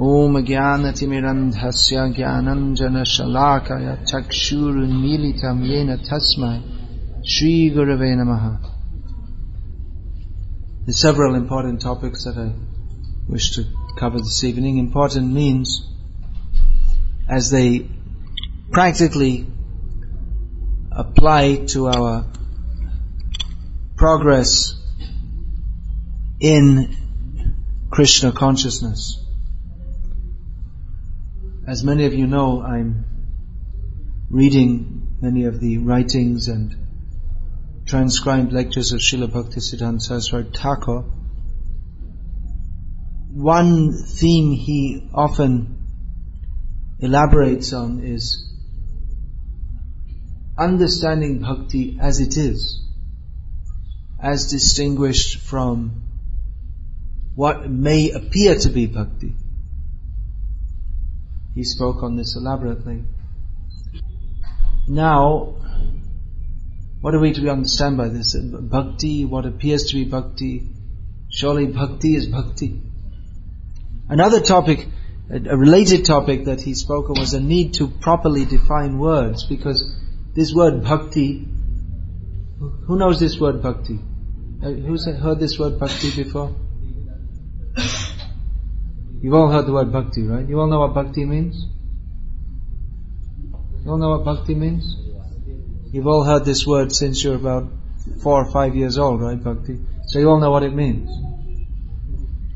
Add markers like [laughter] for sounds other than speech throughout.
ॐ ज्ञानतिमिरन्धस्य ज्ञानञ्जनशलाकय चक्षुरुन्मीलितं येन तस्मै श्रीगुरवे नमः There's several important topics that I wish to cover this evening. Important means as they practically apply to our progress in Krishna consciousness. As many of you know, I'm reading many of the writings and transcribed lectures of Srila Bhaktisiddhanta Saraswati Thakur. One theme he often elaborates on is understanding bhakti as it is, as distinguished from what may appear to be bhakti. He spoke on this elaborately. Now, what are we to understand by this? Bhakti, what appears to be bhakti, surely bhakti is bhakti. Another topic, a related topic that he spoke of was a need to properly define words because this word bhakti, who knows this word bhakti? Uh, who's heard this word bhakti before? You've all heard the word bhakti, right? You all know what bhakti means? You all know what bhakti means? You've all heard this word since you're about four or five years old, right, bhakti? So you all know what it means.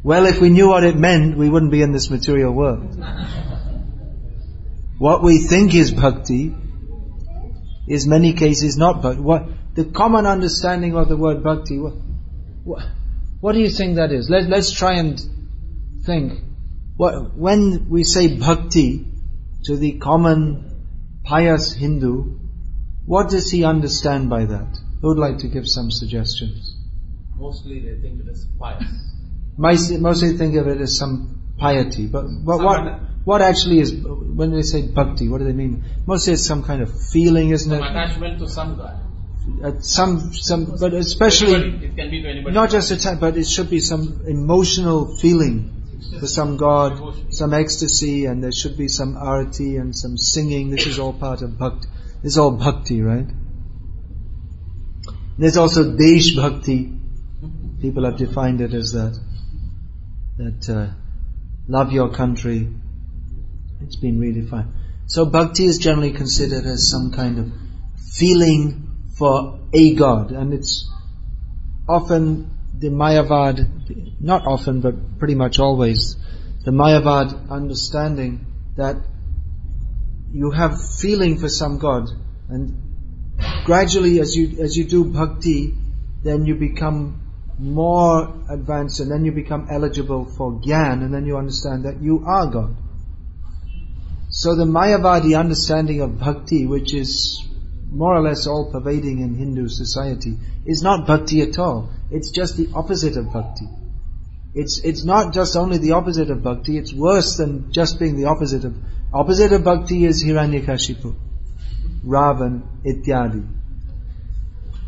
Well, if we knew what it meant, we wouldn't be in this material world. What we think is bhakti is many cases not bhakti. What, the common understanding of the word bhakti, what, what, what do you think that is? Let, let's try and think. When we say bhakti to the common pious Hindu, what does he understand by that? Who would like to give some suggestions? Mostly they think it is pious. Mostly, mostly think of it as some piety, but, but what, what actually is, when they say bhakti, what do they mean? Mostly it's some kind of feeling, isn't Some it? attachment to some God. Uh, some, some, but especially, Anybody. It can be to anybody. not just a time, but it should be some emotional feeling for some God, some ecstasy, and there should be some arati and some singing. This is all part of bhakti. This is all bhakti, right? There's also desh bhakti. People have defined it as that. That uh, love your country. It's been redefined. So bhakti is generally considered as some kind of feeling for a God, and it's often the Mayavad, not often, but pretty much always, the Mayavad understanding that you have feeling for some God, and gradually as you, as you do bhakti, then you become more advanced, and then you become eligible for gyan, and then you understand that you are God. So the Mayavadi understanding of bhakti, which is more or less all pervading in Hindu society, is not bhakti at all. It's just the opposite of bhakti. It's, it's not just only the opposite of bhakti, it's worse than just being the opposite of, opposite of bhakti is Hiranyakashipu, Ravan, ityadi.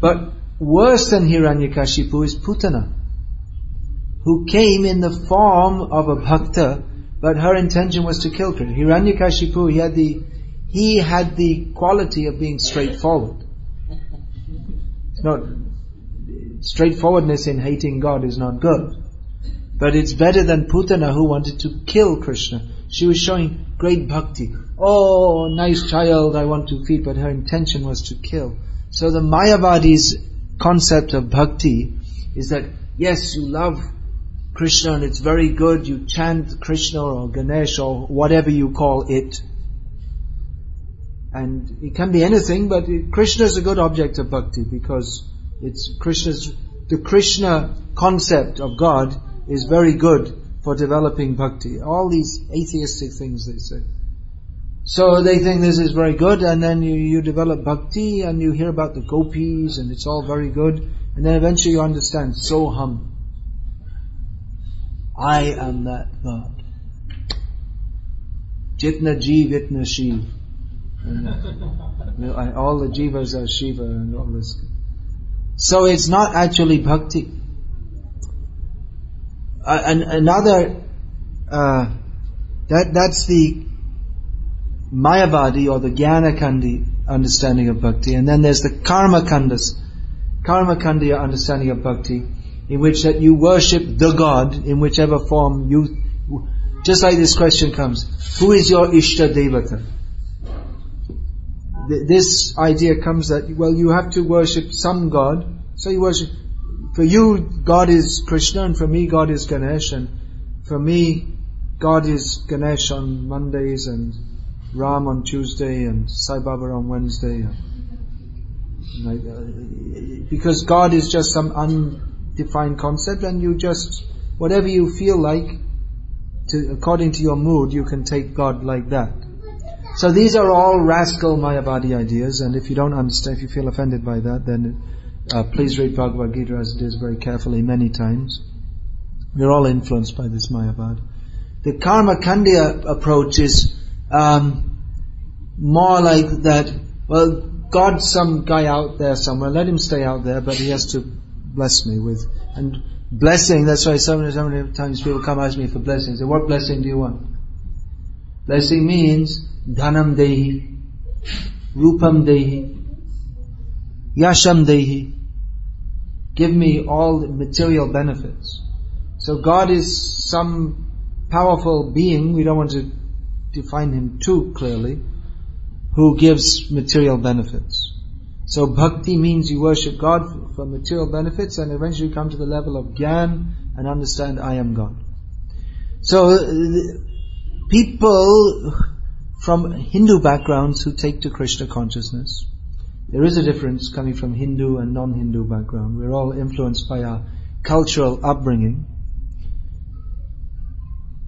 But worse than Hiranyakashipu is Putana, who came in the form of a bhakta, but her intention was to kill Krishna. Hiranyakashipu, he had the, he had the quality of being straightforward. Not, straightforwardness in hating God is not good. But it's better than Putana who wanted to kill Krishna. She was showing great bhakti. Oh, nice child, I want to feed, but her intention was to kill. So the Mayavadi's concept of bhakti is that, yes, you love Krishna and it's very good, you chant Krishna or Ganesh or whatever you call it. And it can be anything, but Krishna is a good object of bhakti because it's Krishna's, the Krishna concept of God is very good for developing bhakti. All these atheistic things they say. So they think this is very good and then you, you develop bhakti and you hear about the gopis and it's all very good and then eventually you understand, Soham. I am that God. Jitna Jeev, Itna Shiv. And, uh, I- all the jivas are Shiva and all this. So it's not actually bhakti. Uh, and another uh, That, that's the Mayavadi or the Jnanakandi understanding of bhakti. And then there's the Karma Kandas, Karma Kandiya understanding of bhakti, in which that you worship the God in whichever form you, just like this question comes, who is your Ishta Devata? This idea comes that, well, you have to worship some God, so you worship, for you, God is Krishna, and for me, God is Ganesh, and for me, God is Ganesh on Mondays, and Ram on Tuesday, and Sai Baba on Wednesday. Because God is just some undefined concept, and you just, whatever you feel like, to, according to your mood, you can take God like that. So these are all rascal Mayavadi ideas, and if you don't understand, if you feel offended by that, then uh, please read Bhagavad Gita as it is very carefully many times. We're all influenced by this Mayavad. The Karma Kandiya approach is um, more like that. Well, God's some guy out there somewhere. Let him stay out there, but he has to bless me with and blessing. That's why so many, so many times people come ask me for blessings. Say, what blessing do you want? Blessing means dhanam dehi, rupam dehi, yasham dehi. Give me all material benefits. So God is some powerful being. We don't want to define him too clearly, who gives material benefits. So bhakti means you worship God for material benefits and eventually you come to the level of gyan and understand I am God. So uh, people from Hindu backgrounds who take to Krishna consciousness, there is a difference coming from Hindu and non-Hindu background. We're all influenced by our cultural upbringing.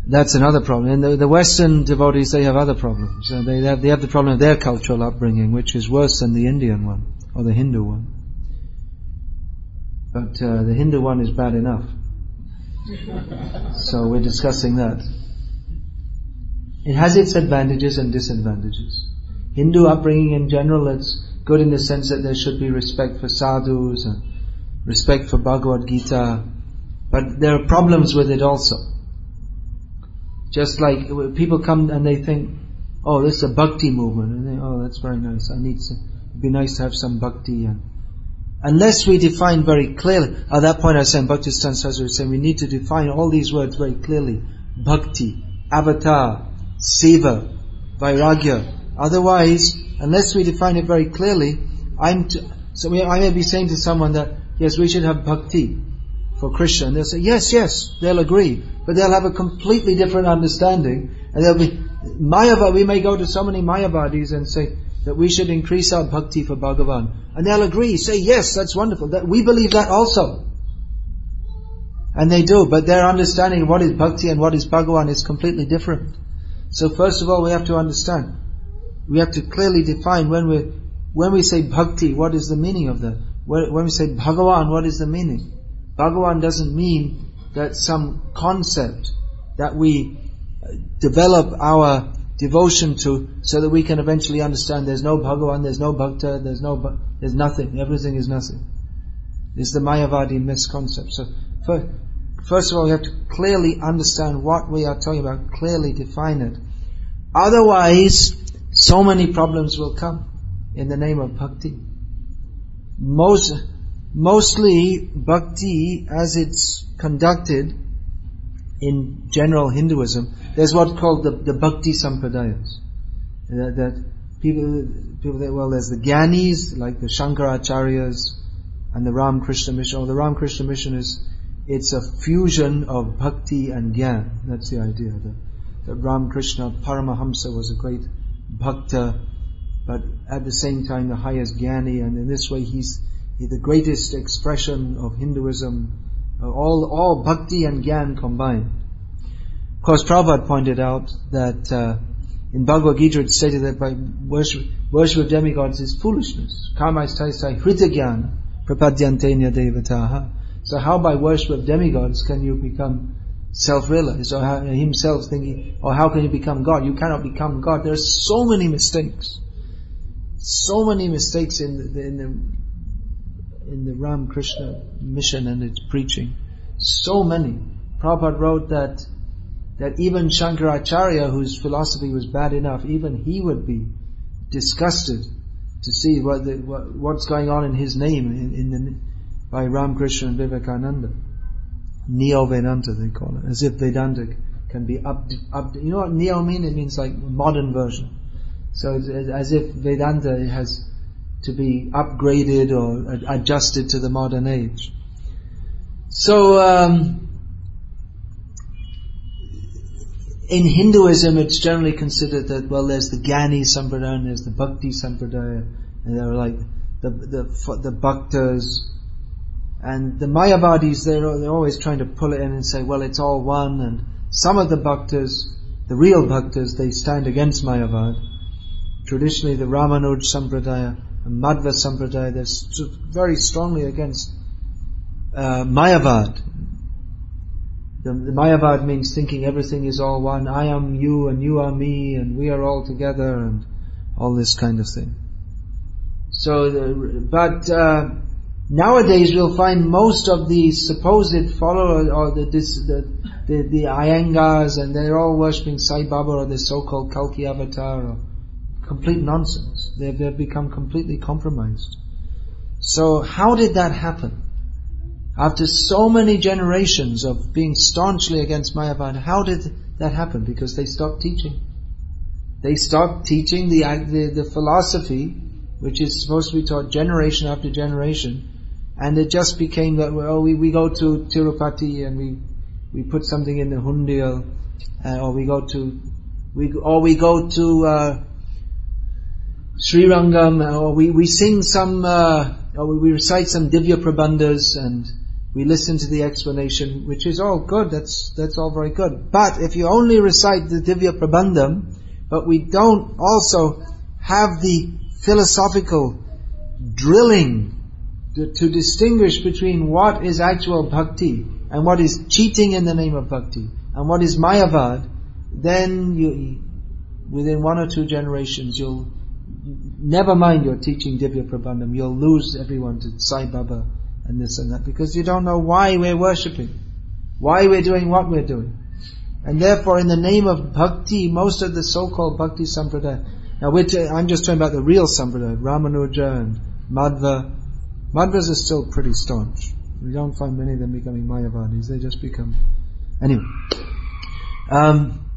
That's another problem. And the, the Western devotees, they have other problems. Uh, they, have, they have the problem of their cultural upbringing, which is worse than the Indian one, or the Hindu one. But uh, the Hindu one is bad enough. [laughs] so we're discussing that. It has its advantages and disadvantages. Hindu upbringing in general, it's good in the sense that there should be respect for sadhus and respect for Bhagavad Gita, but there are problems with it also. Just like people come and they think, oh, this is a bhakti movement, and they, oh, that's very nice. I need some. It'd be nice to have some bhakti. And unless we define very clearly, at that point I was saying, Bhaktisiddhanta Saraswati was saying, we need to define all these words very clearly. Bhakti, avatar, seva, vairagya. Otherwise, unless we define it very clearly, I'm so I may be saying to someone that yes, we should have bhakti for Krishna, and they'll say yes, yes, they'll agree, but they'll have a completely different understanding, and they'll be Mayavad. We may go to so many Mayavadis and say that we should increase our bhakti for Bhagavan, and they'll agree, say yes, that's wonderful. That we believe that also. And they do, but their understanding of what is bhakti and what is Bhagavan is completely different. So first of all, we have to understand. We have to clearly define when we when we say bhakti, what is the meaning of that? When we say Bhagavan, what is the meaning? Bhagavan doesn't mean that some concept that we uh, develop our devotion to so that we can eventually understand there's no Bhagavan, there's no Bhakta, there's no, there's nothing, everything is nothing. It's the Mayavadi misconcept. So, first, first of all, we have to clearly understand what we are talking about, clearly define it. Otherwise, so many problems will come in the name of bhakti. Most, mostly bhakti as it's conducted in general Hinduism, there's what's called the, the bhakti sampradayas. That, that people, people well, there's the Gyanis, like the Shankaracharyas, and the Ram Krishna mission. Or the Ram Krishna mission is, it's a fusion of bhakti and gyan. That's the idea. That, that Ram Krishna Paramahamsa was a great bhakta, but at the same time the highest gyani, and in this way he's the greatest expression of Hinduism, all, all bhakti and gyan combined. Of course, Prabhupada pointed out that uh, in Bhagavad Gita it's stated that by worship, worship of demigods is foolishness. Karmaistai hrita gyana prapadyantenya devataha. So how by worship of demigods can you become self-realized or himself thinking, or how can you become God? You cannot become God. There are so many mistakes. So many mistakes in the, in the in the Ram Krishna mission and its preaching. So many. Prabhupada wrote that that even Shankaracharya, whose philosophy was bad enough, even he would be disgusted to see what, the, what what's going on in his name in, in the, by Ramakrishna and Vivekananda. Neo Vedanta they call it, as if Vedanta can be up, up. You know what neo mean? It means like modern version. So as if Vedanta has to be upgraded or adjusted to the modern age. So um, in Hinduism, it's generally considered that well, there's the Gyani Sampradaya and there's the Bhakti Sampradaya, and they're like the the the Bhaktas. And the Mayavadis, they're, they're always trying to pull it in and say, well, it's all one. And some of the Bhaktas, the real Bhaktas, they stand against Mayavad. Traditionally, the Ramanuj Sampradaya and Madhva Sampradaya, they're very strongly against uh, Mayavad. The, the Mayavad means thinking everything is all one. I am you and you are me and we are all together and all this kind of thing. So, the, but uh, nowadays we'll find most of the supposed followers or the, this, the, the, the and they're all worshipping Sai Baba or the so-called Kalki avatar or complete nonsense. They've, they've become completely compromised. So how did that happen? After so many generations of being staunchly against Mayavad, how did that happen? Because they stopped teaching. They stopped teaching the, the, the philosophy which is supposed to be taught generation after generation, and it just became that well, we, we go to Tirupati and we we put something in the hundial, uh, or we go to we or we go to uh, Sri Rangam, or we, we sing some, uh, or we recite some Divya Prabandhas and we listen to the explanation, which is all good, that's, that's all very good. But if you only recite the Divya Prabandham, but we don't also have the philosophical drilling to, distinguish between what is actual bhakti and what is cheating in the name of bhakti and what is mayavad, then you, within one or two generations, you'll never mind you're teaching Divya Prabandham, you'll lose everyone to Sai Baba and this and that because you don't know why we're worshipping, why we're doing what we're doing. And therefore, in the name of bhakti, most of the so-called bhakti sampradaya, now t- I'm just talking about the real sampradaya, Ramanuja and Madhva. Madhvas are still pretty staunch. We don't find many of them becoming Mayavadis, they just become, anyway. Um,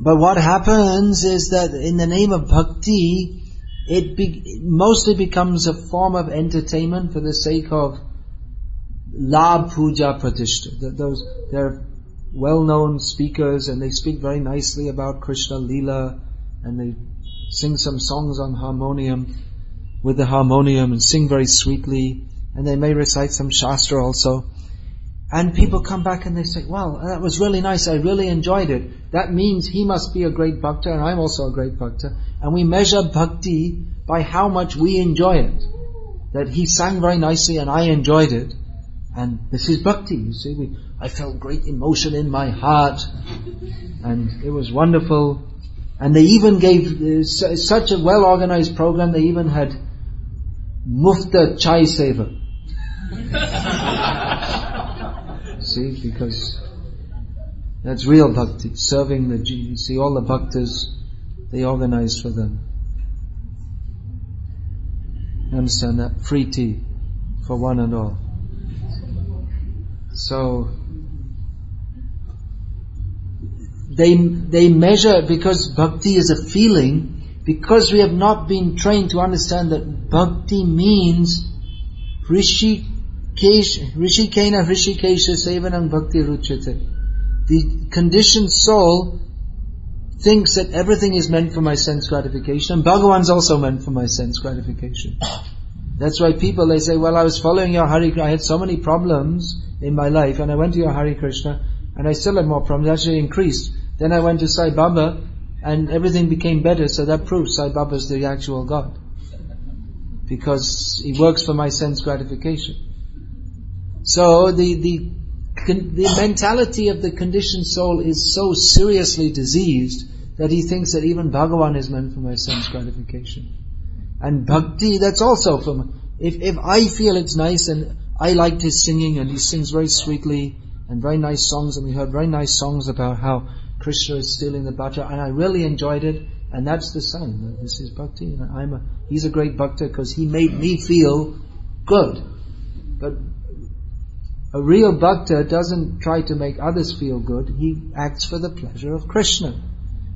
but what happens is that in the name of bhakti, it be, mostly becomes a form of entertainment for the sake of lab puja pratishta. Those they're well-known speakers and they speak very nicely about Krishna Lila and they sing some songs on harmonium with the harmonium and sing very sweetly and they may recite some shastra also. And people come back and they say, wow, that was really nice, I really enjoyed it. That means he must be a great bhakta and I'm also a great bhakta. And we measure bhakti by how much we enjoy it. That he sang very nicely and I enjoyed it. And this is bhakti, you see. We, I felt great emotion in my heart. And it was wonderful. And they even gave uh, such a well organized program, they even had mufta chai seva. [laughs] see, because that's real bhakti, serving the, you see all the bhaktas, they organize for them. Understand that? Free tea for one and all. So, they, they measure, because bhakti is a feeling, because we have not been trained to understand that bhakti means rishi Rishikena Rishikesha Sevanam Bhakti Ruchate. The conditioned soul thinks that everything is meant for my sense gratification, and Bhagavan's also meant for my sense gratification. That's why people, they say, well, I was following your Hari Krishna, I had so many problems in my life, and I went to your Hari Krishna, and I still had more problems, actually increased. Then I went to Sai Baba, and everything became better, so that proves Sai Baba is the actual God. Because he works for my sense gratification. So the, the, the mentality of the conditioned soul is so seriously diseased that he thinks that even Bhagavan is meant for my sense gratification. And bhakti, that's also from, if, if I feel it's nice and I liked his singing and he sings very sweetly and very nice songs, and we heard very nice songs about how Krishna is stealing the butter, and I really enjoyed it, and that's the that this is bhakti. And I'm a, he's a great bhakta because he made me feel good. But a real bhakta doesn't try to make others feel good, he acts for the pleasure of Krishna.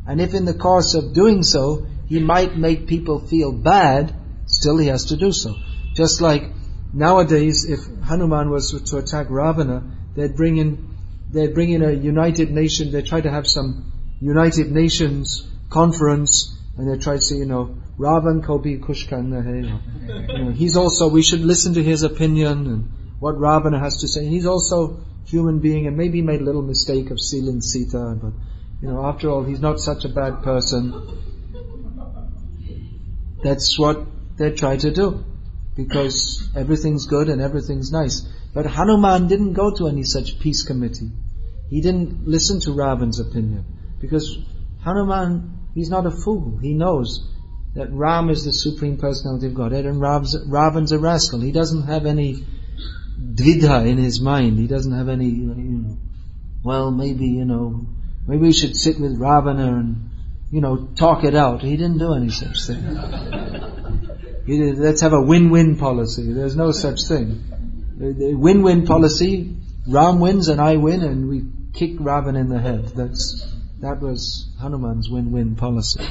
And if in the course of doing so, he might make people feel bad, still he has to do so. Just like nowadays, if Hanuman was to attack Ravana, they'd bring in, they'd bring in a United Nation, they try to have some United Nations conference, and they try to say, you know, Ravan Kobi Kushkan, you know, he's also, we should listen to his opinion, and what Ravana has to say. He's also human being, and maybe made a little mistake of stealing Sita, but you know, after all, he's not such a bad person. That's what they try to do. Because everything's good and everything's nice. But Hanuman didn't go to any such peace committee. He didn't listen to Ravan's opinion. Because Hanuman, he's not a fool. He knows that Ram is the Supreme Personality of Godhead and Rav's, Ravan's a rascal. He doesn't have any dvidha in his mind. He doesn't have any, you know, well, maybe, you know, maybe we should sit with Ravana and, you know, talk it out. He didn't do any such thing. [laughs] Did, let's have a win-win policy. There's no such thing. The win-win policy, Ram wins and I win and we kick Ravan in the head. That's, that was Hanuman's win-win policy.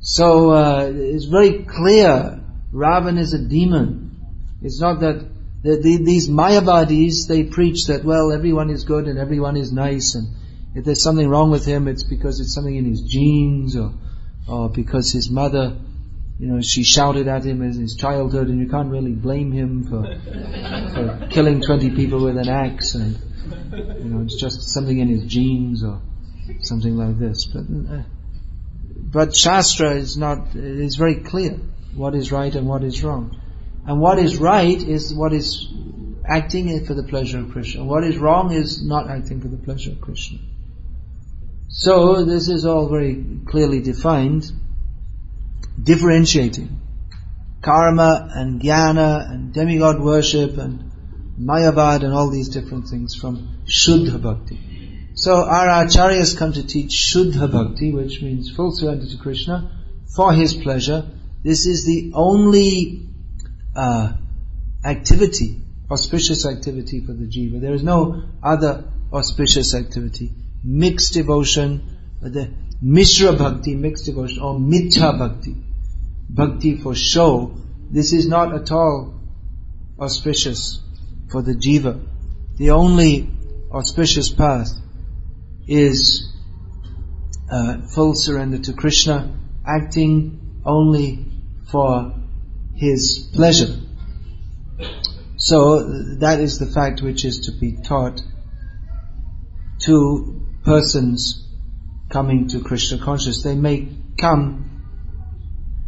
So, uh, it's very clear Ravan is a demon. It's not that the, the, these Mayavadis, they preach that, well, everyone is good and everyone is nice and if there's something wrong with him, it's because it's something in his genes or, or because his mother, you know, she shouted at him in his childhood and you can't really blame him for, for killing 20 people with an axe and, you know, it's just something in his genes or something like this. But, uh, but Shastra is not, is very clear what is right and what is wrong. And what is right is what is acting for the pleasure of Krishna. What is wrong is not acting for the pleasure of Krishna. So this is all very clearly defined, differentiating karma and jnana and demigod worship and mayavad and all these different things from Shuddha Bhakti. So our acharyas come to teach Shuddha Bhakti, which means full surrender to Krishna for His pleasure. This is the only uh, activity, auspicious activity for the jiva. There is no other auspicious activity. Mixed devotion, the Mishra Bhakti, mixed devotion, or Mithya Bhakti. Bhakti for show. This is not at all auspicious for the jiva. The only auspicious path is uh, full surrender to Krishna, acting only for his pleasure. So that is the fact which is to be taught to persons coming to Krishna consciousness. They may come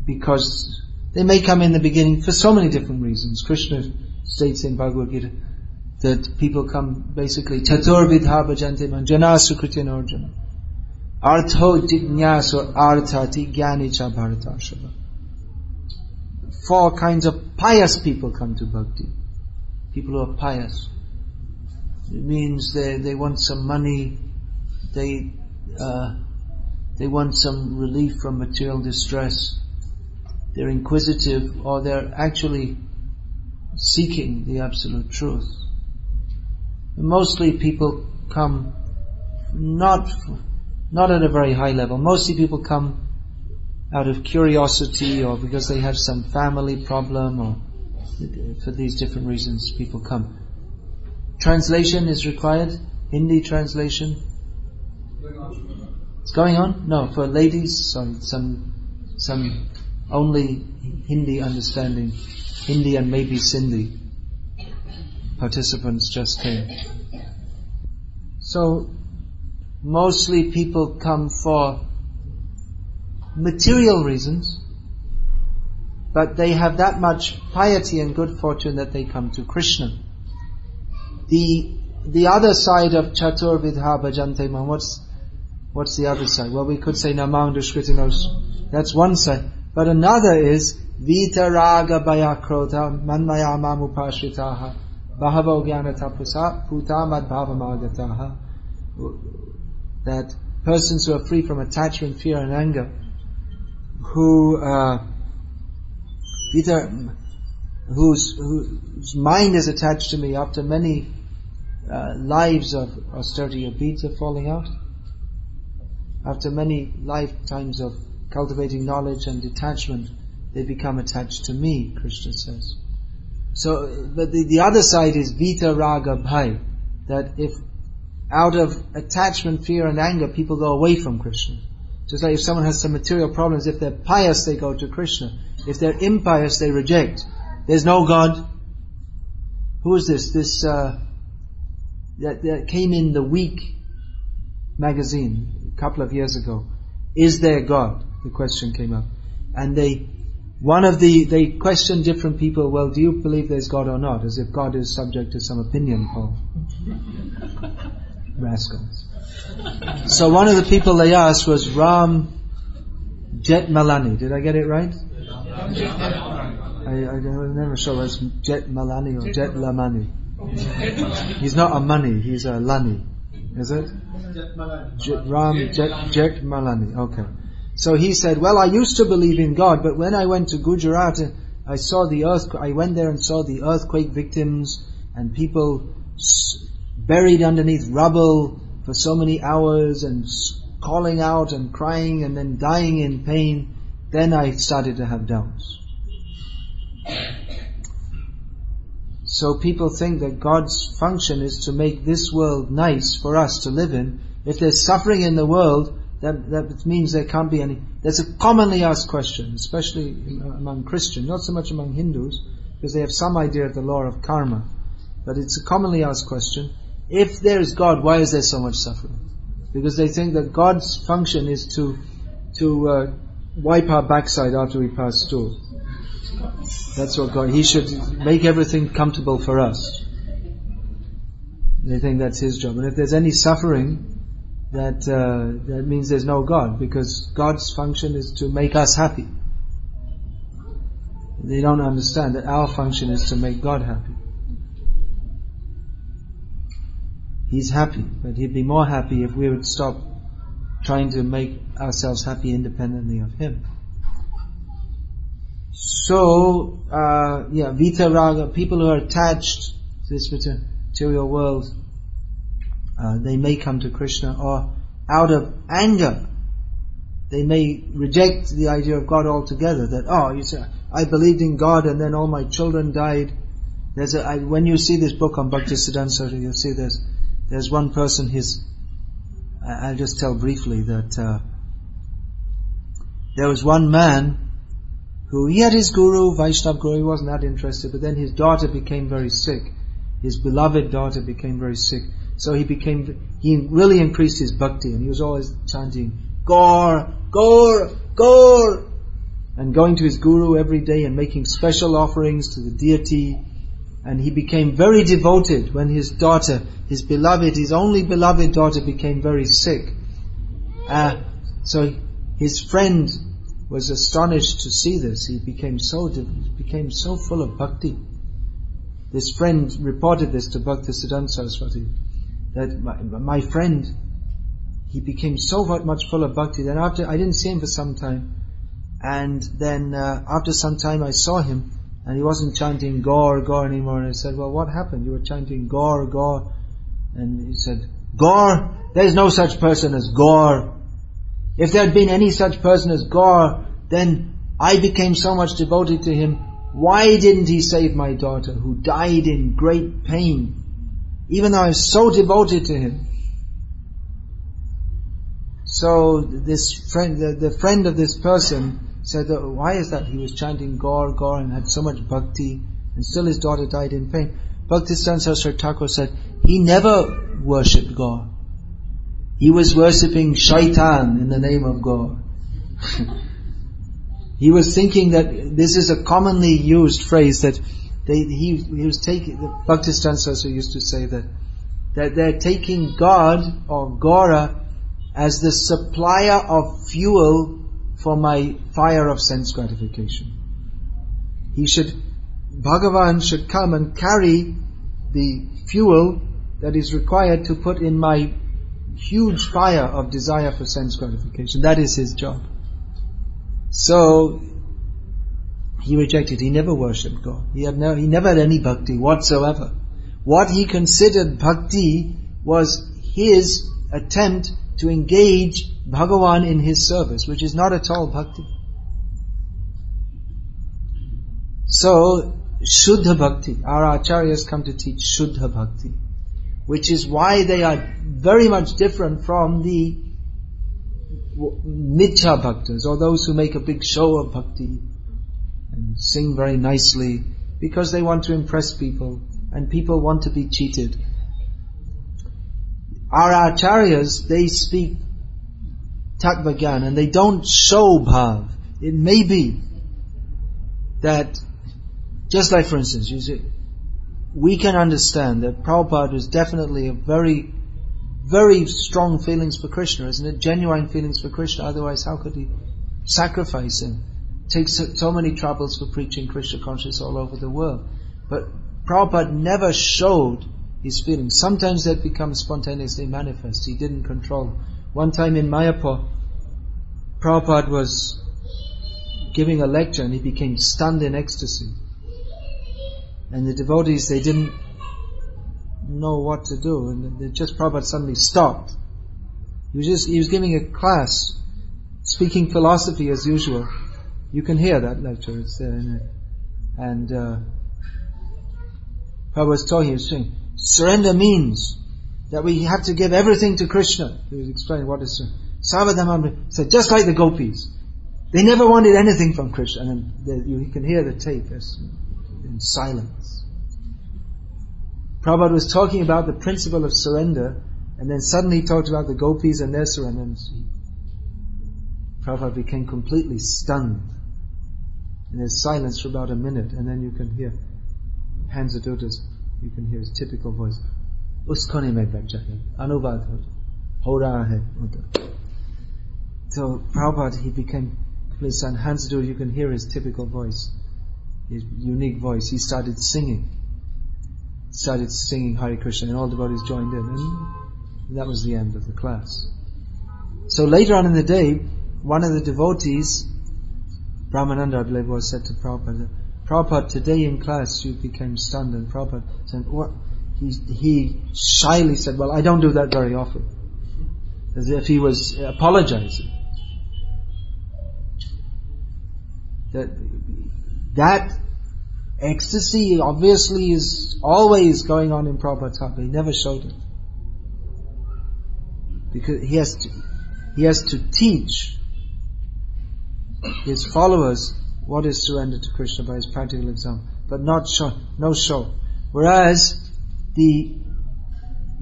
because they may come in the beginning for so many different reasons. Krishna states in Bhagavad Gita that people come basically tatur vidha bhajante manjana sukritin arjuna artho jignaso arthati gyani cha bharatashava four kinds of pious people come to bhakti. People who are pious. It means they, they want some money, they, uh, they want some relief from material distress, they're inquisitive, or they're actually seeking the absolute truth. Mostly people come not, not at a very high level. Mostly people come out of curiosity or because they have some family problem or for these different reasons people come. Translation is required. Hindi translation. It's going on? No, for ladies, some, some only Hindi understanding. Hindi and maybe Sindhi. Participants just came. So, mostly people come for material reasons, but they have that much piety and good fortune that they come to Krishna. The the other side of Chatur Vidha Bhajante Man, what's what's the other side? Well, we could say Namang That's one side. But another is Vita Raga Bayakrota Manmaya Mamupashritaha bahavo jnana tapusa putamad bhavamagataha. That persons who are free from attachment, fear and anger, who, uh, whose, whose mind is attached to me after many uh, lives of austerity, your beads are falling out. After many lifetimes of cultivating knowledge and detachment, they become attached to me, Krishna says. So, but the, the other side is Vita Raga Bhai, that if out of attachment, fear and anger, people go away from Krishna. Just like if someone has some material problems, if they're pious, they go to Krishna. If they're impious, they reject. There's no God. Who is this? This, uh, that, that came in the Week magazine a couple of years ago. Is there God? The question came up. And they, one of the, they questioned different people, well, do you believe there's God or not? As if God is subject to some opinion poll. [laughs] Rascals. So one of the people they asked was Ram Malani. Did I get it right? I, I'm never sure it's Jet Malani or Jet Lamani. He's not a money, he's a lani. Is it? Jet Ram Jet, Jet Malani. Okay. So he said, well, I used to believe in God, but when I went to Gujarat, I saw the earth, I went there and saw the earthquake victims and people buried underneath rubble for so many hours and calling out and crying and then dying in pain. Then I started to have doubts. So people think that God's function is to make this world nice for us to live in. If there's suffering in the world, that, that means there can't be any. That's a commonly asked question, especially among Christians, not so much among Hindus, because they have some idea of the law of karma. But it's a commonly asked question. If there is God, why is there so much suffering? Because they think that God's function is to, to uh, wipe our backside after we pass through. That's what God, He should make everything comfortable for us. They think that's His job. And if there's any suffering, that, uh, that means there's no God, because God's function is to make us happy. They don't understand that our function is to make God happy. He's happy, but He'd be more happy if we would stop trying to make ourselves happy independently of Him. So, uh, yeah, Vita Raga, people who are attached to this material world, uh, they may come to Krishna or out of anger, they may reject the idea of God altogether. That oh, you say I believed in God and then all my children died. There's a I, when you see this book on Bhaktisiddhanta Saraswati, you'll see there's there's one person. His I'll just tell briefly that uh, there was one man who he had his guru, Vaishnav guru, he wasn't that interested, but then his daughter became very sick. His beloved daughter became very sick. So he became, he really increased his bhakti and he was always chanting, Gaur, Gaur, Gaur, and going to his guru every day and making special offerings to the deity. And he became very devoted when his daughter, his beloved, his only beloved daughter became very sick. Uh, so his friend was astonished to see this. He became so became so full of bhakti. This friend reported this to Bhakti Siddhanta Saraswati that my, my, friend he became so much full of bhakti. Then after I didn't see him for some time, and then uh, after some time I saw him, and he wasn't chanting Gaur Gaur anymore. And I said, "Well, what happened? You were chanting Gaur Gaur," and he said, "Gaur, there is no such person as Gaur." If there had been any such person as Gaur, then I became so much devoted to him. Why didn't he save my daughter who died in great pain? Even though I was so devoted to him. So this friend, the, the friend of this person said, that, why is that? He was chanting Gaur, Gaur and had so much bhakti and still his daughter died in pain. Bhaktisiddhanta Saraswati Thakur said, he never worshipped God. He was worshipping shaitan in the name of God. [laughs] he was thinking that this is a commonly used phrase that they, he, he was taking, Bhaktisiddhanta also used to say that, that they're taking God or Gora as the supplier of fuel for my fire of sense gratification. He should, Bhagavan should come and carry the fuel that is required to put in my huge fire of desire for sense gratification. That is his job. So, he rejected, he never worshipped God. He had no, he never had any bhakti whatsoever. What he considered bhakti was his attempt to engage Bhagavan in his service, which is not at all bhakti. So, Shuddha Bhakti, our acharyas come to teach Shuddha Bhakti, which is why they are very much different from the Mithya Bhaktas, or those who make a big show of Bhakti and sing very nicely, because they want to impress people, and people want to be cheated. Our acharyas, they speak Tattva and they don't show bhav. It may be that just like, for instance, you see, we can understand that Prabhupada was definitely a very, very strong feelings for Krishna, isn't it? Genuine feelings for Krishna. Otherwise, how could he sacrifice and take so, so many troubles for preaching Krishna consciousness all over the world? But Prabhupada never showed his feelings. Sometimes that becomes spontaneously manifest. He didn't control. One time in Mayapur, Prabhupada was giving a lecture and he became stunned in ecstasy. And the devotees, they didn't know what to do. And just Prabhupada suddenly stopped. He was just, he was giving a class, speaking philosophy as usual. You can hear that lecture, it's there. And, uh, Prabhupada was talking, he was saying, surrender means that we have to give everything to Krishna. He was explaining what is surrender. Said, just like the gopis. They never wanted anything from Krishna. And you can hear the tape as in silence. Prabhupada was talking about the principle of surrender, and then suddenly he talked about the gopis and their surrender, and Prabhupada became completely stunned. And there's silence for about a minute, and then you can hear Hansadutta's—you can hear his typical voice, anuvad ho hai. So Prabhupada, he became completely stunned. Hansadutta. you can hear his typical voice, his unique voice. He started singing. Started singing Hare Krishna and all devotees joined in and that was the end of the class. So later on in the day, one of the devotees, Brahmananda I believe was said to Prabhupada, Prabhupada today in class you became stunned and Prabhupada said, what? He, he shyly said, well I don't do that very often. As if he was apologizing. That that ecstasy obviously is always going on in Prabhupada. He never showed it. Because he has to, he has to teach his followers what is surrender to Krishna by his practical example, but not show, no show. Whereas the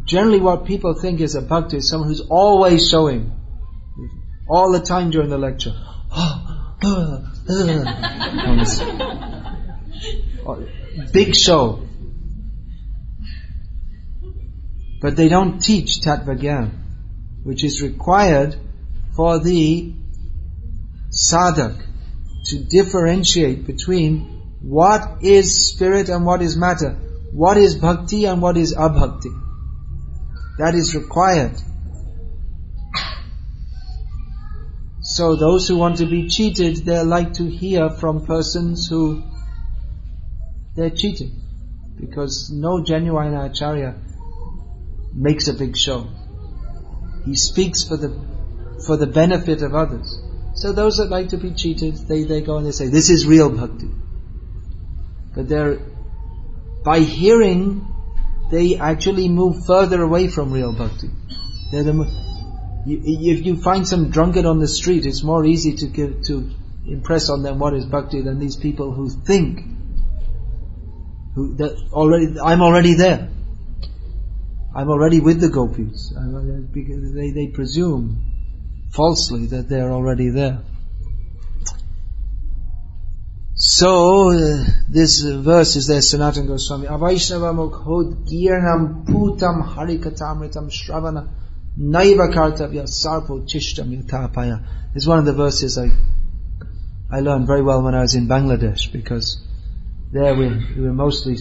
generally what people think is a bhakti is someone who's always showing, all the time during the lecture. [gasps] [laughs] Big show. But they don't teach Tattva which is required for the sadhak to differentiate between what is spirit and what is matter, what is bhakti and what is abhakti. That is required. So those who want to be cheated, they like to hear from persons who they're cheating. Because no genuine acharya makes a big show. He speaks for the for the benefit of others. So those that like to be cheated, they, they go and they say, this is real bhakti. But they're, by hearing, they actually move further away from real bhakti. The, you, if you find some drunkard on the street, it's more easy to give, to impress on them what is bhakti than these people who think who that already I'm already there. I'm already with the gopis because they, they presume falsely that they're already there. So uh, this verse is there, Sanatana Goswami. Avaishnava mukhod girnam putam harikatamritam shravana Naiva kartavya sarpo chishtam yatapaya is one of the verses I I learned very well when I was in Bangladesh because there we, we were mostly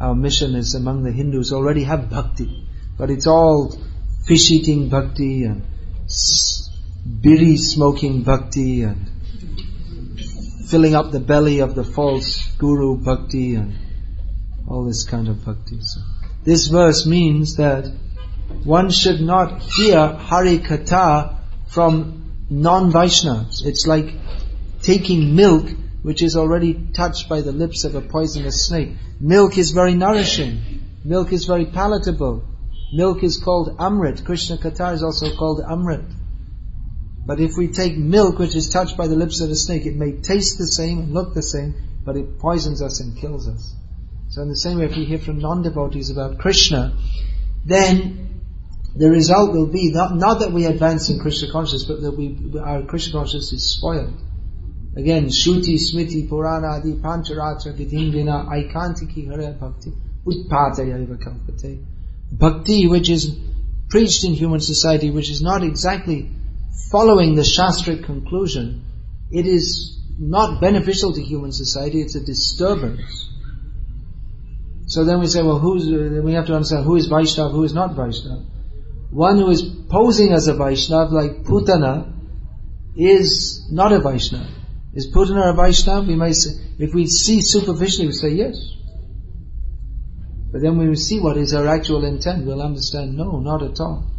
our mission is among the Hindus already have bhakti, but it's all fish eating bhakti and biri smoking bhakti and filling up the belly of the false guru bhakti and all this kind of bhakti. So this verse means that one should not hear Hari Katha from non-Vaishnavas. It's like taking milk which is already touched by the lips of a poisonous snake. Milk is very nourishing. Milk is very palatable. Milk is called Amrit. Krishna Katha is also called Amrit. But if we take milk which is touched by the lips of a snake, it may taste the same and look the same, but it poisons us and kills us. So in the same way, if we hear from non-devotees about Krishna, then the result will be not, not that we advance in Krishna consciousness, but that we, our Krishna consciousness is spoiled. Again, Shruti, Smriti, Purana, Adi, Pancharatra, Vidindina, Aikantiki, Hare Bhakti, Utpatayaiva Kalpate. Bhakti, which is preached in human society, which is not exactly following the Shastric conclusion, it is not beneficial to human society, it's a disturbance. So then we say, well, who's, we have to understand who is Vaishnav, who is not Vaishnav. One who is posing as a Vaishnav, like Putana, is not a Vaishnav. Is Putana a Vaishnav? We may say, if we see superficially, we say yes. But then when we see what is our actual intent, we'll understand, no, not at all.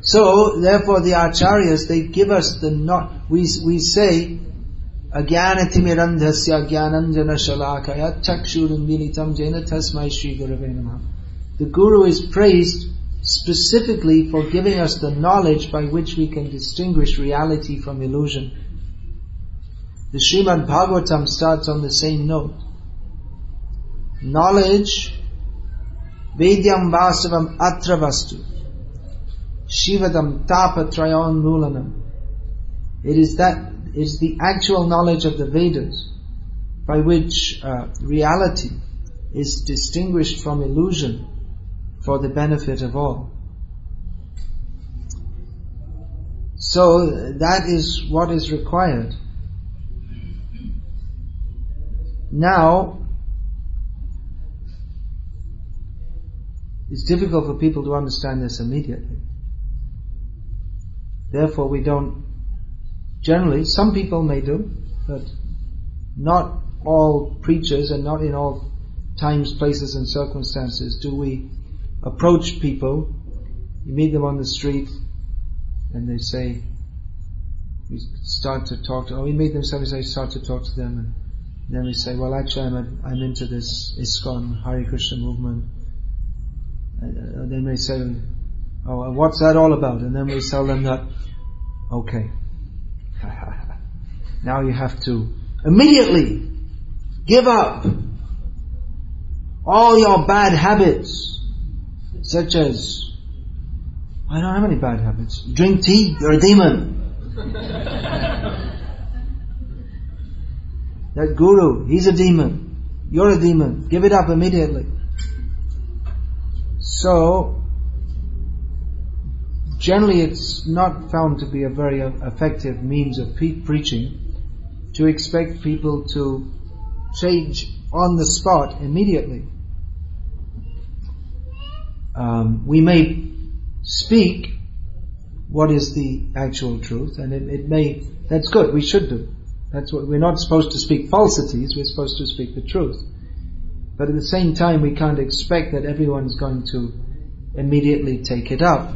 So, therefore the acharyas, they give us the not, we, we say, Agyanatimirandhasya Gyananjana Shalakaya Chakshurum Militam Yena Tasmai Shri Gurave The Guru is praised specifically for giving us the knowledge by which we can distinguish reality from illusion. The Srimad Bhagavatam starts on the same note. Knowledge, Vedyam Vastavam Atravastu. Shivadam Tapatrayon Mulanam. It is that, it is the actual knowledge of the Vedas by which uh, reality is distinguished from illusion for the benefit of all. So that is what is required. Now, it's difficult for people to understand this immediately. Therefore, we don't generally, some people may do, but not all preachers and not in all times, places and circumstances do we approach people. You meet them on the street and they say, we start to talk to, or we meet them, so we say, start to talk to them then we say, well actually I'm, a, I'm into this ISKCON Hare Krishna movement. Uh, and they may say, oh, what's that all about? And then we tell them that Okay. [laughs] now you have to immediately give up all your bad habits, such as, I don't have any bad habits. Drink tea, you're a demon. [laughs] that guru, he's a demon. You're a demon. Give it up immediately. So, Generally, it's not found to be a very effective means of pre- preaching to expect people to change on the spot immediately. Um, we may speak what is the actual truth, and it, it may, that's good, we should do. That's what, we're not supposed to speak falsities, we're supposed to speak the truth. But at the same time, we can't expect that everyone's going to immediately take it up.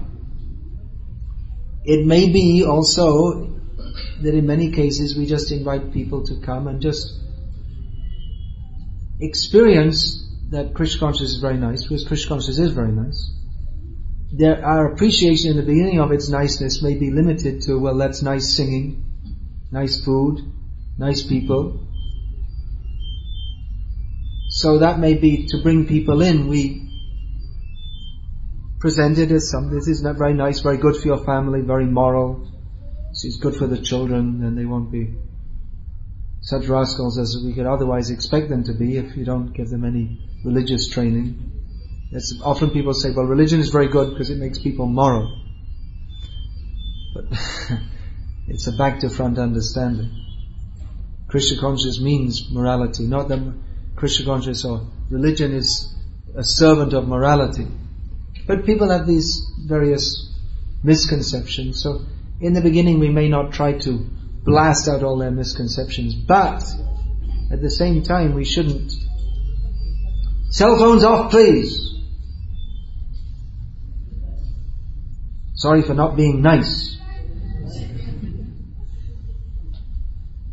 It may be also that in many cases we just invite people to come and just experience that Krishna consciousness is very nice, because Krishna consciousness is very nice. There, our appreciation in the beginning of its niceness may be limited to, well, that's nice singing, nice food, nice people. So that may be to bring people in, we presented as something, this is not very nice, very good for your family, very moral. This is good for the children, and they won't be such rascals as we could otherwise expect them to be if you don't give them any religious training. It's, often people say, well, religion is very good because it makes people moral. But [laughs] it's a back to front understanding. Krishna consciousness means morality, not that Krishna consciousness or religion is a servant of morality. But people have these various misconceptions. So in the beginning we may not try to blast out all their misconceptions, but at the same time we shouldn't. Cell phones off please! Sorry for not being nice.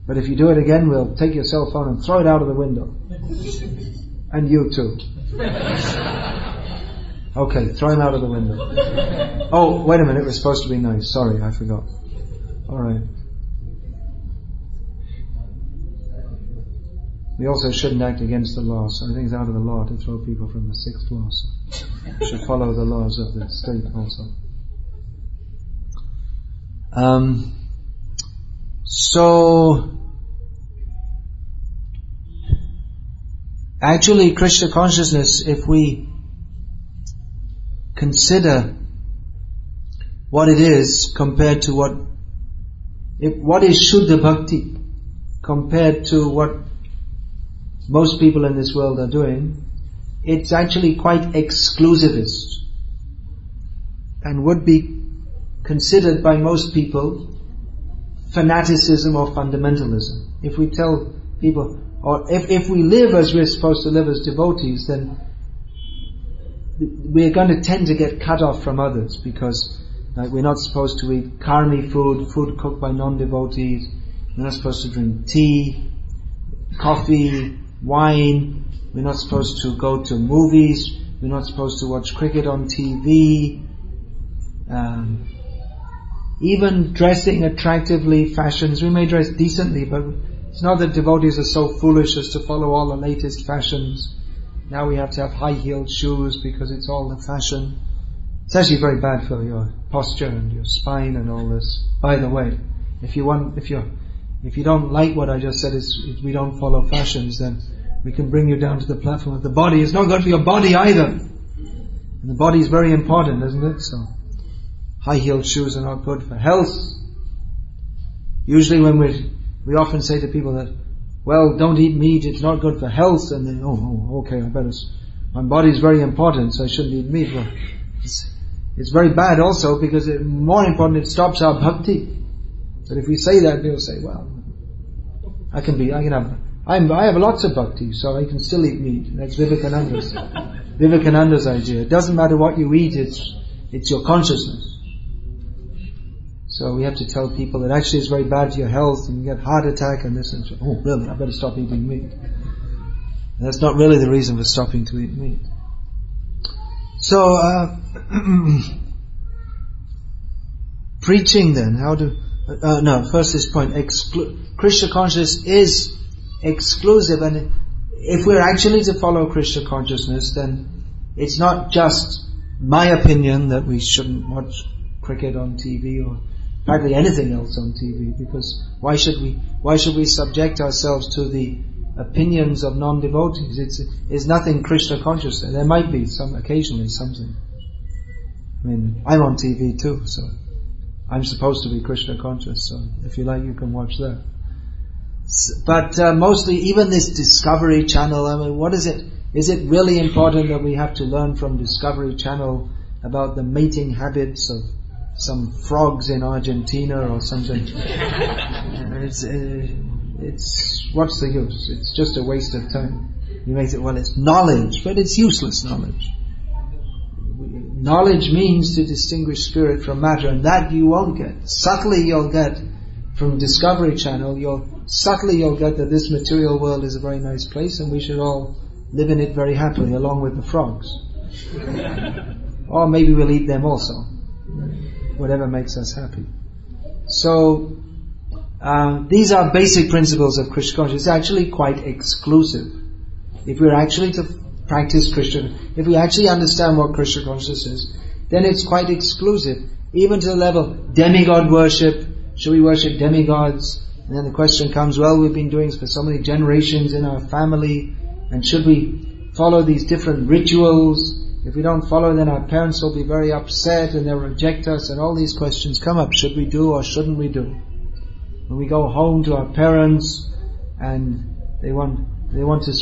But if you do it again, we'll take your cell phone and throw it out of the window. And you too. Okay, throw him out of the window. Oh, wait a minute, we're supposed to be nice. Sorry, I forgot. Alright. We also shouldn't act against the law, so I think it's out of the law to throw people from the sixth floor. So we should follow the laws of the state also. Um, so, actually, Krishna consciousness, if we consider what it is compared to what, if, what is Shuddha Bhakti compared to what most people in this world are doing, it's actually quite exclusivist and would be considered by most people fanaticism or fundamentalism. If we tell people, or if, if we live as we're supposed to live as devotees, then we're going to tend to get cut off from others because like, we're not supposed to eat karmi food, food cooked by non-devotees. We're not supposed to drink tea, coffee, wine. We're not supposed to go to movies. We're not supposed to watch cricket on TV. Um, even dressing attractively, fashions, we may dress decently, but it's not that devotees are so foolish as to follow all the latest fashions. Now we have to have high-heeled shoes because it's all the fashion. It's actually very bad for your posture and your spine and all this. By the way, if you want, if you if you don't like what I just said, is we don't follow fashions, then we can bring you down to the platform of the body. It's not good for your body either. And the body is very important, isn't it? So high heeled shoes are not good for health. Usually when we, we often say to people that, well, don't eat meat, it's not good for health, and then, oh, oh okay, I better, my body is very important, so I shouldn't eat meat. Well, it's, it's very bad also because it, more important, it stops our bhakti. But if we say that, people say, well, I can be, I can have, I'm, I have lots of bhakti, so I can still eat meat. That's Vivekananda's, [laughs] Vivekananda's idea. It doesn't matter what you eat, it's, it's your consciousness. So we have to tell people that actually it's very bad for your health and you get heart attack and this and so, oh really, I better stop eating meat. And that's not really the reason for stopping to eat meat. So, uh, [clears throat] preaching then, how do, uh, no, first this point, exclu- Krishna consciousness is exclusive and if we're actually to follow Krishna consciousness then it's not just my opinion that we shouldn't watch cricket on TV or hardly anything else on TV because why should we why should we subject ourselves to the opinions of non-devotees? It's it's nothing Krishna conscious. There might be some occasionally something. I mean, I'm on TV too, so I'm supposed to be Krishna conscious. So if you like, you can watch that. But uh, mostly, even this Discovery Channel. I mean, what is it? Is it really important that we have to learn from Discovery Channel about the mating habits of some frogs in Argentina or something. [laughs] it's, uh, it's, what's the use? It's just a waste of time. You may say, well, it's knowledge, but it's useless knowledge. Knowledge means to distinguish spirit from matter, and that you won't get. Subtly you'll get from Discovery Channel, you'll, subtly you'll get that this material world is a very nice place and we should all live in it very happily along with the frogs. [laughs] or maybe we'll eat them also whatever makes us happy. So, uh, these are basic principles of Krishna consciousness. It's actually quite exclusive. If we're actually to practice Krishna, if we actually understand what Krishna consciousness is, then it's quite exclusive. Even to the level demigod worship. Should we worship demigods? And then the question comes, well, we've been doing this for so many generations in our family, and should we follow these different rituals? If we don't follow, then our parents will be very upset and they'll reject us and all these questions come up. Should we do or shouldn't we do? When we go home to our parents and they want, they want to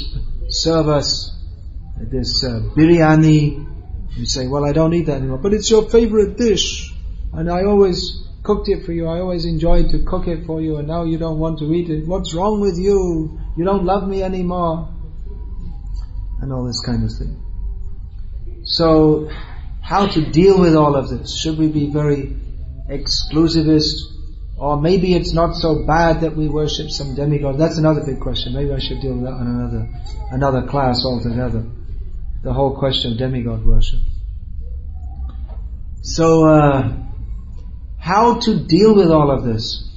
serve us this uh, biryani. You say, well, I don't eat that anymore, but it's your favorite dish, and I always cooked it for you. I always enjoyed to cook it for you, and now you don't want to eat it. What's wrong with you? You don't love me anymore, and all this kind of thing. So, how to deal with all of this? Should we be very exclusivist? Or maybe it's not so bad that we worship some demigod. That's another big question. Maybe I should deal with that on another, another class altogether. The whole question of demigod worship. So, uh, how to deal with all of this?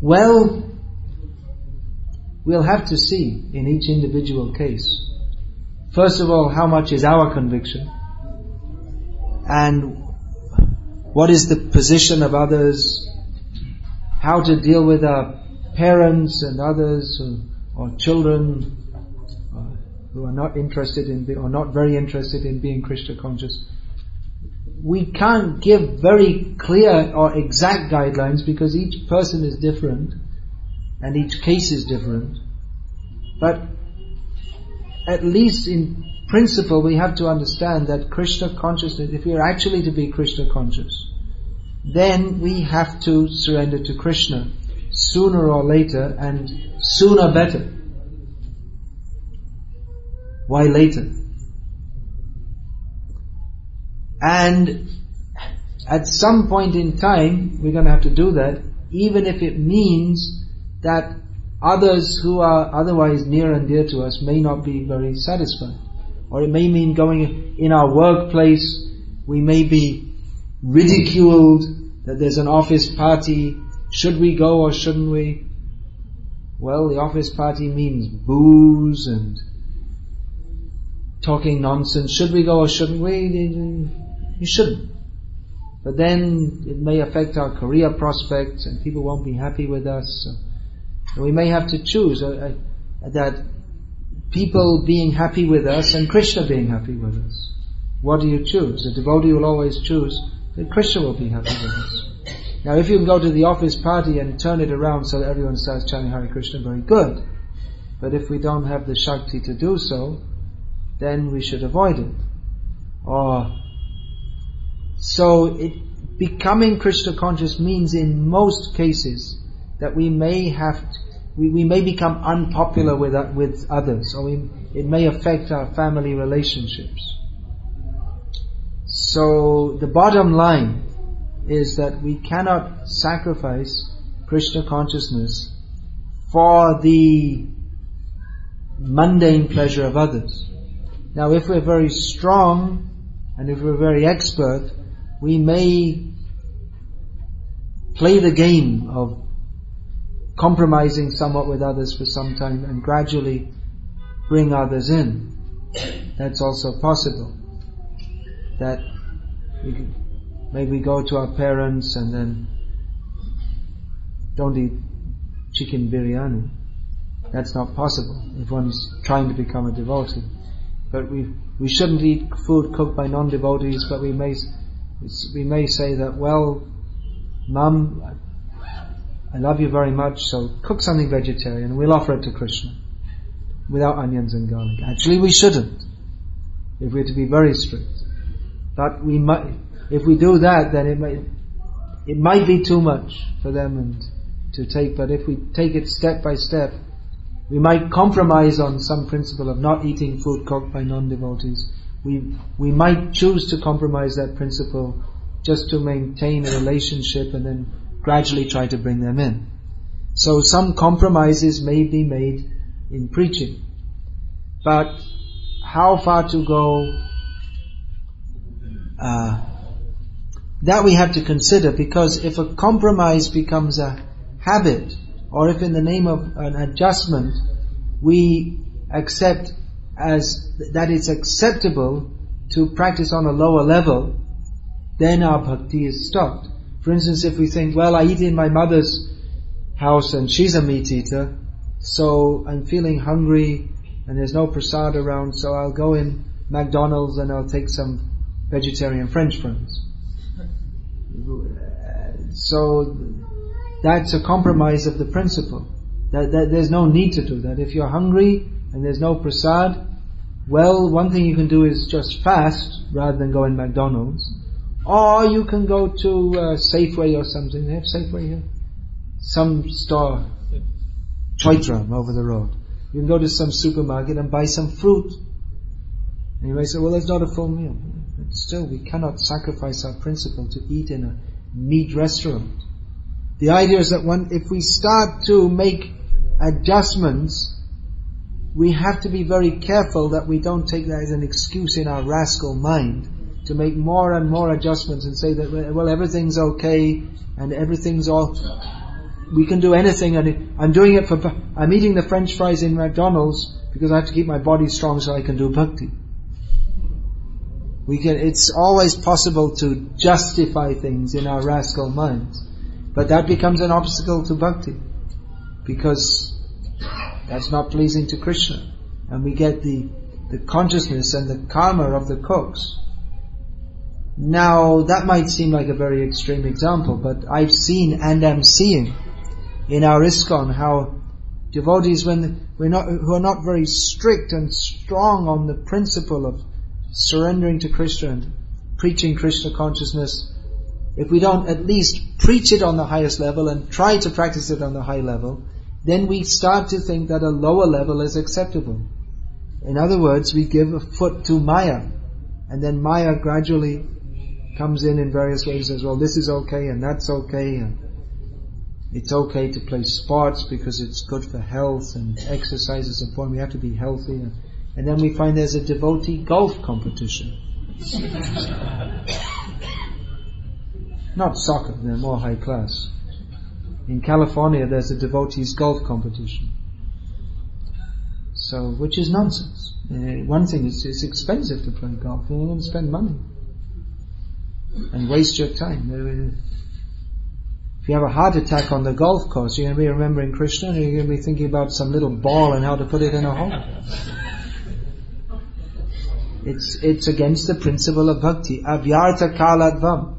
Well, we'll have to see in each individual case. First of all, how much is our conviction? And what is the position of others? How to deal with our parents and others or, or children uh, who are not interested in or not very interested in being Krishna conscious. We can't give very clear or exact guidelines because each person is different and each case is different. But at least in principle, we have to understand that Krishna consciousness, if we are actually to be Krishna conscious, then we have to surrender to Krishna sooner or later and sooner better. Why later? And at some point in time, we're going to have to do that, even if it means that others who are otherwise near and dear to us may not be very satisfied. Or it may mean going in our workplace, we may be ridiculed that there's an office party. Should we go or shouldn't we? Well, the office party means booze and talking nonsense. Should we go or shouldn't we? You shouldn't. But then it may affect our career prospects and people won't be happy with us. So we may have to choose uh, uh, that people being happy with us and Krishna being happy with us. What do you choose? A devotee will always choose that Krishna will be happy with us. Now if you can go to the office party and turn it around so that everyone starts chanting Hare Krishna, very good. But if we don't have the Shakti to do so, then we should avoid it. Or, so it, becoming Krishna conscious means in most cases that we may have we, we may become unpopular with, uh, with others, or we, it may affect our family relationships. So the bottom line is that we cannot sacrifice Krishna consciousness for the mundane pleasure of others. Now if we're very strong and if we're very expert, we may play the game of compromising somewhat with others for some time and gradually bring others in. That's also possible. That we maybe go to our parents and then don't eat chicken biryani. That's not possible if one's trying to become a devotee. But we we shouldn't eat food cooked by non-devotees. But we may we may say that well, mum, I love you very much, so cook something vegetarian we'll offer it to Krishna without onions and garlic. Actually, we shouldn't if we're to be very strict. But we might, if we do that, then it might, it might be too much for them and to take, but if we take it step by step, we might compromise on some principle of not eating food cooked by non-devotees. We, we might choose to compromise that principle just to maintain a relationship and then gradually try to bring them in. So some compromises may be made in preaching. But how far to go, uh, that we have to consider because if a compromise becomes a habit, or if in the name of an adjustment we accept as that it's acceptable to practice on a lower level, then our bhakti is stopped. For instance, if we think, well, I eat in my mother's house and she's a meat eater, so I'm feeling hungry and there's no prasad around, so I'll go in McDonald's and I'll take some vegetarian French fries. So that's a compromise of the principle. That, that, there's no need to do that. If you're hungry and there's no prasad, well, one thing you can do is just fast rather than go in McDonald's. Or you can go to uh, Safeway or something. They have Safeway here? Some store. Chaitram over the road. You can go to some supermarket and buy some fruit. And you may say, well, that's not a full meal. But still, we cannot sacrifice our principle to eat in a meat restaurant. The idea is that if we start to make adjustments, we have to be very careful that we don't take that as an excuse in our rascal mind to make more and more adjustments and say that, well, everything's okay and everything's all, we can do anything and I'm doing it for, I'm eating the french fries in McDonald's because I have to keep my body strong so I can do bhakti. We can, it's always possible to justify things in our rascal minds. But that becomes an obstacle to bhakti. Because that's not pleasing to Krishna. And we get the, the consciousness and the karma of the cooks. Now, that might seem like a very extreme example, but I've seen and am seeing in our ISKCON how devotees when we're not, who are not very strict and strong on the principle of surrendering to Krishna and preaching Krishna consciousness, if we don't at least preach it on the highest level and try to practice it on the high level, then we start to think that a lower level is acceptable. In other words, we give a foot to Maya, and then Maya gradually comes in in various ways as well. This is okay, and that's okay, and it's okay to play sports because it's good for health, and exercise is important. We have to be healthy. And, and then we find there's a devotee golf competition. [coughs] Not soccer, they're more high class. In California, there's a devotees golf competition. So, which is nonsense. Uh, one thing is, it's expensive to play golf. To spend money and waste your time. If you have a heart attack on the golf course, you're going to be remembering Krishna, and you're going to be thinking about some little ball and how to put it in a hole. It's, it's against the principle of bhakti. Avyartha kalatvam.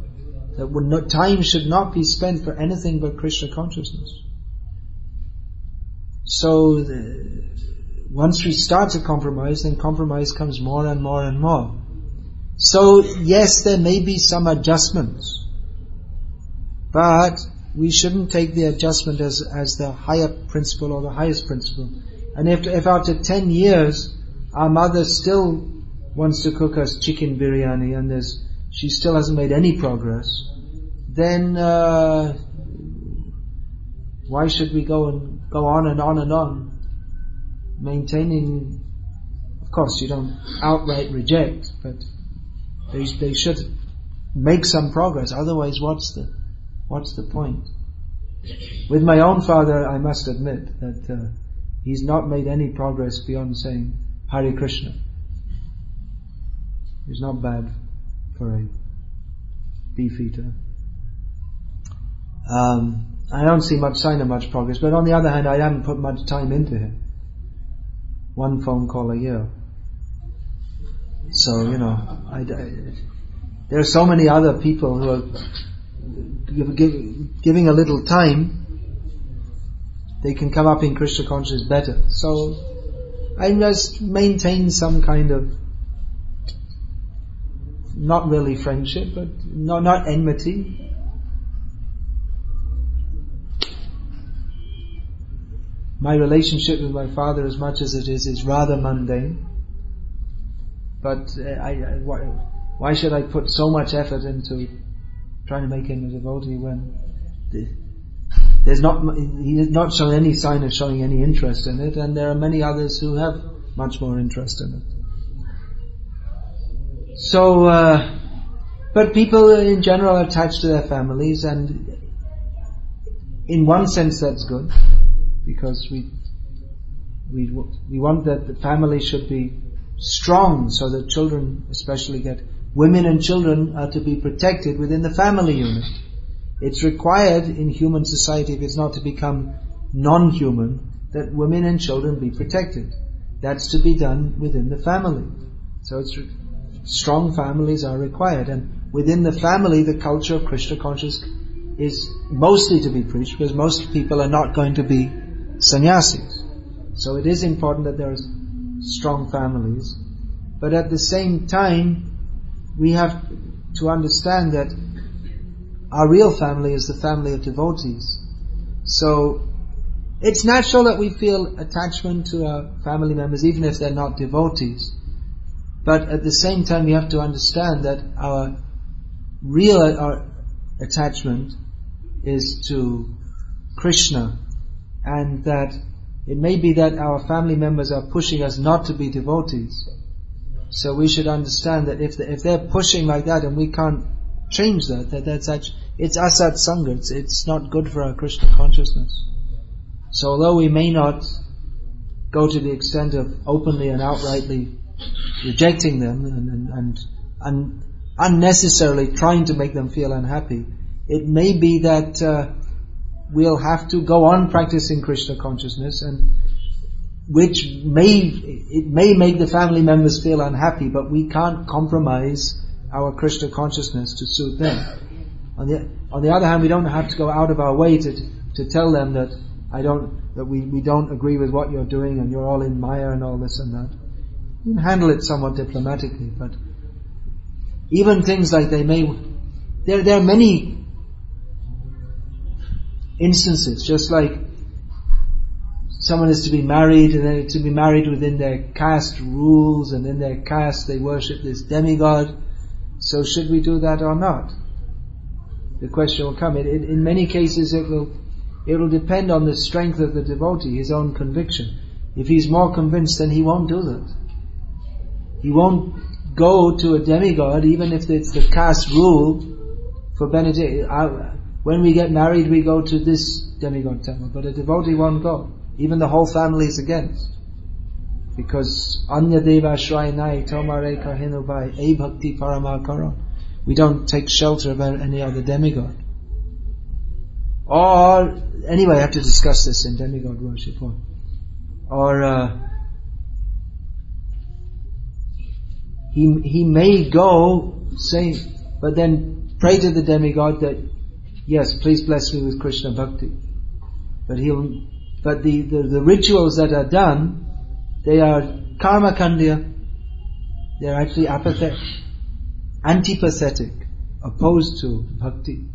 That time should not be spent for anything but Krishna consciousness. So, the, once we start to compromise, then compromise comes more and more and more. So, yes, there may be some adjustments. But we shouldn't take the adjustment as, as the higher principle or the highest principle. And if, if after 10 years, our mother still wants to cook us chicken biryani and there's, she still hasn't made any progress, then uh, why should we go and go on and on and on, maintaining? Of course, you don't outright reject, but they, they should make some progress. Otherwise, what's the what's the point? With my own father, I must admit that uh, he's not made any progress beyond saying Hare Krishna. It's not bad for a beef eater. Um, I don't see much sign of much progress, but on the other hand, I haven't put much time into him. One phone call a year. So, you know, I, I, there are so many other people who are give, giving a little time, they can come up in Krishna consciousness better. So, I must maintain some kind of not really friendship, but not, not enmity. My relationship with my father, as much as it is, is rather mundane. But uh, I, I, why, why, should I put so much effort into trying to make him a devotee when the, there's not he has not shown any sign of showing any interest in it, and there are many others who have much more interest in it. So, uh, but people in general are attached to their families, and in one sense that's good, because we we we want that the family should be strong, so that children, especially, get women and children are to be protected within the family unit. It's required in human society, if it's not to become non-human, that women and children be protected. That's to be done within the family. So it's strong families are required. And within the family, the culture of Krishna consciousness is mostly to be preached because most people are not going to be sannyasis. So it is important that there is strong families. But at the same time, we have to understand that our real family is the family of devotees. So it's natural that we feel attachment to our family members even if they're not devotees. But at the same time we have to understand that our real uh, our attachment is to Krishna and that it may be that our family members are pushing us not to be devotees. So we should understand that if, if they're pushing like that and we can't change that, that that's actually, it's asat sangha, it's, it's not good for our Krishna consciousness. So although we may not go to the extent of openly and outrightly rejecting them and, and, and, and unnecessarily trying to make them feel unhappy, it may be that uh, we'll have to go on practicing Krishna consciousness and which may, it may make the family members feel unhappy, but we can't compromise our Krishna consciousness to suit them. On the, on the other hand, we don't have to go out of our way to, to tell them that I don't, that we, we don't agree with what you're doing and you're all in Maya and all this and that. You can handle it somewhat diplomatically, but even things like they may, there, there are many instances, just like someone is to be married and then to be married within their caste rules and in their caste they worship this demigod. So should we do that or not? The question will come. It, it, in many cases it will, it will depend on the strength of the devotee, his own conviction. If he's more convinced then he won't do that. He won't go to a demigod even if it's the caste rule for benediction. Uh, When we get married we go to this demigod temple, but a devotee won't go. Even the whole family is against. Because Anya Deva Shrayanai Tomare Kahinubai A Bhakti Paramakara. We don't take shelter of any other demigod. Or, anyway, I have to discuss this in demigod worship. Or, or uh, he, he may go saying, but then pray to the demigod that, yes, please bless me with Krishna Bhakti. But he'll but the, the, the rituals that are done, they are karma kandya. They're actually apathetic, antipathetic, opposed to bhakti.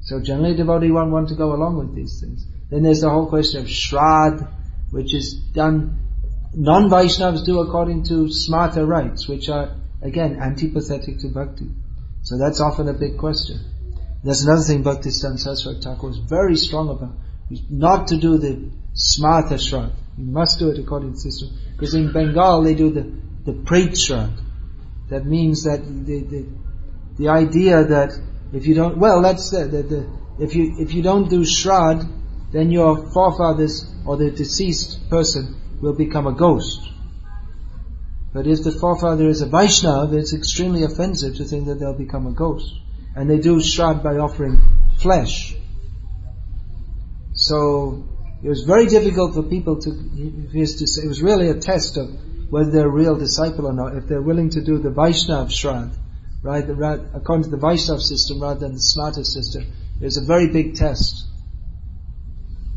So generally devotee won't want to go along with these things. Then there's the whole question of shrad, which is done, non-Vaishnavas do according to smarta rites, which are, again, antipathetic to bhakti. So that's often a big question. There's another thing Bhakti Saraswati Thakur is very strong about, not to do the smarta shrad. You must do it according to the system. Because in Bengal they do the, the Prait Shrad. That means that the, the, the idea that if you don't, well, that's the, the, the, if you, if you don't do Shrad, then your forefathers or the deceased person will become a ghost. But if the forefather is a Vaishnav, it's extremely offensive to think that they'll become a ghost. And they do Shrad by offering flesh. So, it was very difficult for people to, to say, it was really a test of whether they're a real disciple or not, if they're willing to do the Vaishnav Shrad, right, according to the Vaishnav system rather than the Smarta system, it was a very big test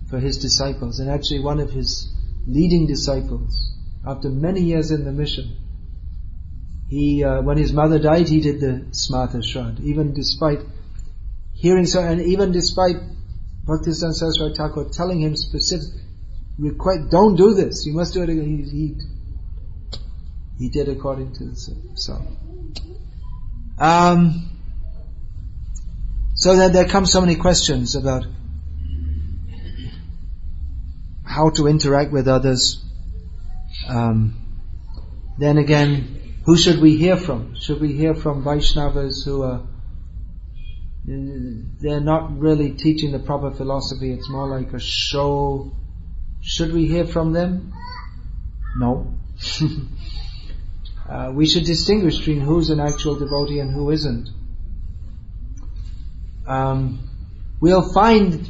for his disciples. And actually one of his leading disciples, after many years in the mission, he, uh, when his mother died, he did the Smarta Shrad, even despite hearing so, and even despite Bhaktisiddhanta Saraswati Thakur telling him specific, don't do this, you must do it again. He, he, he did according to the so. Um, so that there come so many questions about how to interact with others. Um, then again, who should we hear from? Should we hear from Vaishnavas who are they're not really teaching the proper philosophy. It's more like a show. Should we hear from them? No. [laughs] uh, we should distinguish between who's an actual devotee and who isn't. Um, we'll find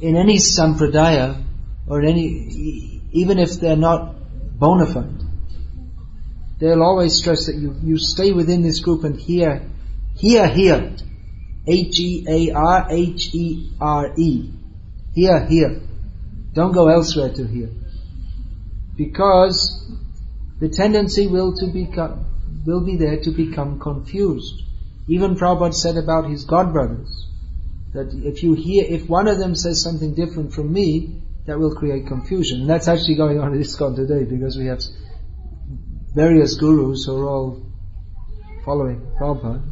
in any sampradaya or any, even if they're not bona fide, they'll always stress that you, you stay within this group and hear, hear, hear. H-E-A-R-H-E-R-E. Hear, here. Don't go elsewhere to hear. Because the tendency will to become, will be there to become confused. Even Prabhupada said about his god brothers, that if you hear, if one of them says something different from me, that will create confusion. And that's actually going on in ISKCON today because we have various gurus who are all following Prabhupada,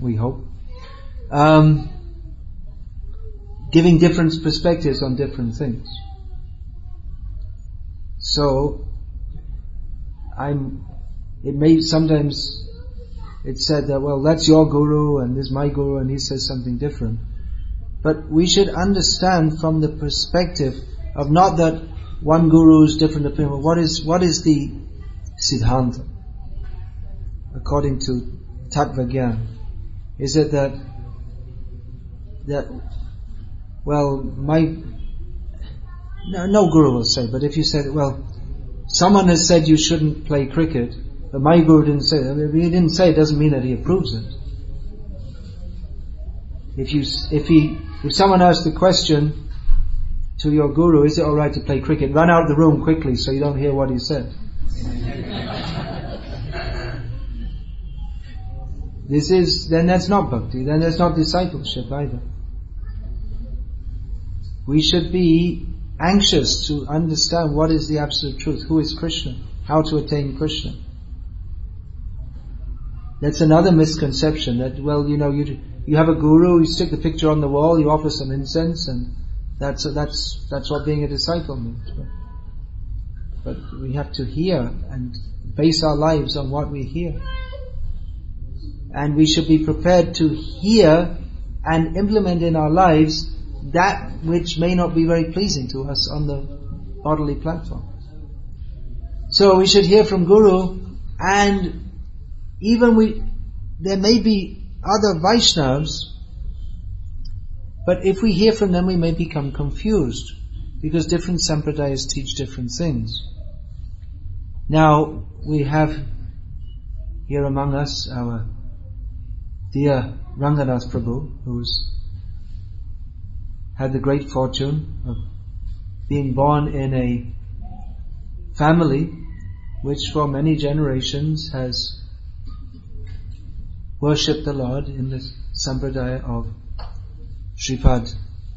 we hope, um, giving different perspectives on different things. So, I'm, it may sometimes, it's said that, well, that's your guru and this is my guru and he says something different. But we should understand from the perspective of not that one guru is different opinion, what is, what is the siddhanta? According to Tattva Is it that, that, well, my, no, no guru will say, but if you said, well, someone has said you shouldn't play cricket, but my guru didn't say that. If he didn't say it doesn't mean that he approves it. If you, if he, if someone asks the question to your guru, is it alright to play cricket? Run out of the room quickly so you don't hear what he said. This is, then that's not bhakti, then that's not discipleship either. We should be anxious to understand what is the absolute truth, who is Krishna, how to attain Krishna. That's another misconception that, well, you know, you, you have a guru, you stick the picture on the wall, you offer some incense, and that's, that's, that's what being a disciple means. But, we have to hear and base our lives on what we hear. And we should be prepared to hear and implement in our lives that which may not be very pleasing to us on the bodily platform. So we should hear from Guru and even we, there may be other Vaishnavas, but if we hear from them we may become confused because different sampradayas teach different things. Now we have here among us our dear Ranganath Prabhu who's had the great fortune of being born in a family which for many generations has worshipped the Lord in the sampradaya of Sripad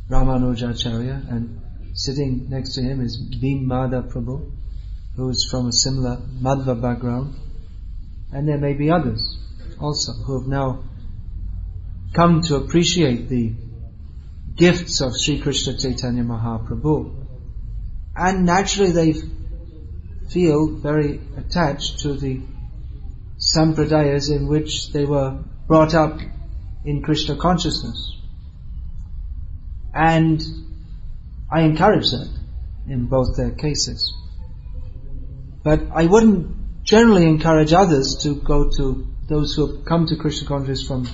Ramanujacharya and sitting next to him is Bhim Mada Prabhu who is from a similar Madhva background and there may be others also who have now come to appreciate the gifts of Sri Krishna Chaitanya Mahaprabhu. And naturally they feel very attached to the sampradayas in which they were brought up in Krishna consciousness. And I encourage that in both their cases. But I wouldn't generally encourage others to go to those who have come to Krishna consciousness from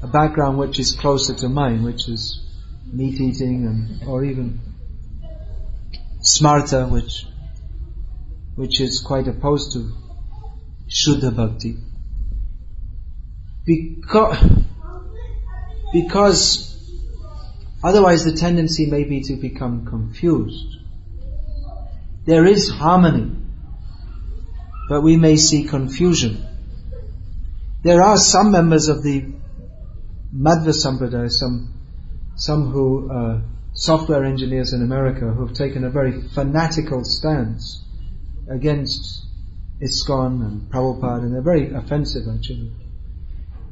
a background which is closer to mine, which is meat eating and, or even smarta, which, which is quite opposed to Shuddha Bhakti. Because, because otherwise the tendency may be to become confused. There is harmony, but we may see confusion. There are some members of the Madhva Sampradaya, some some who are software engineers in America who have taken a very fanatical stance against ISKCON and Prabhupada, and they're very offensive actually.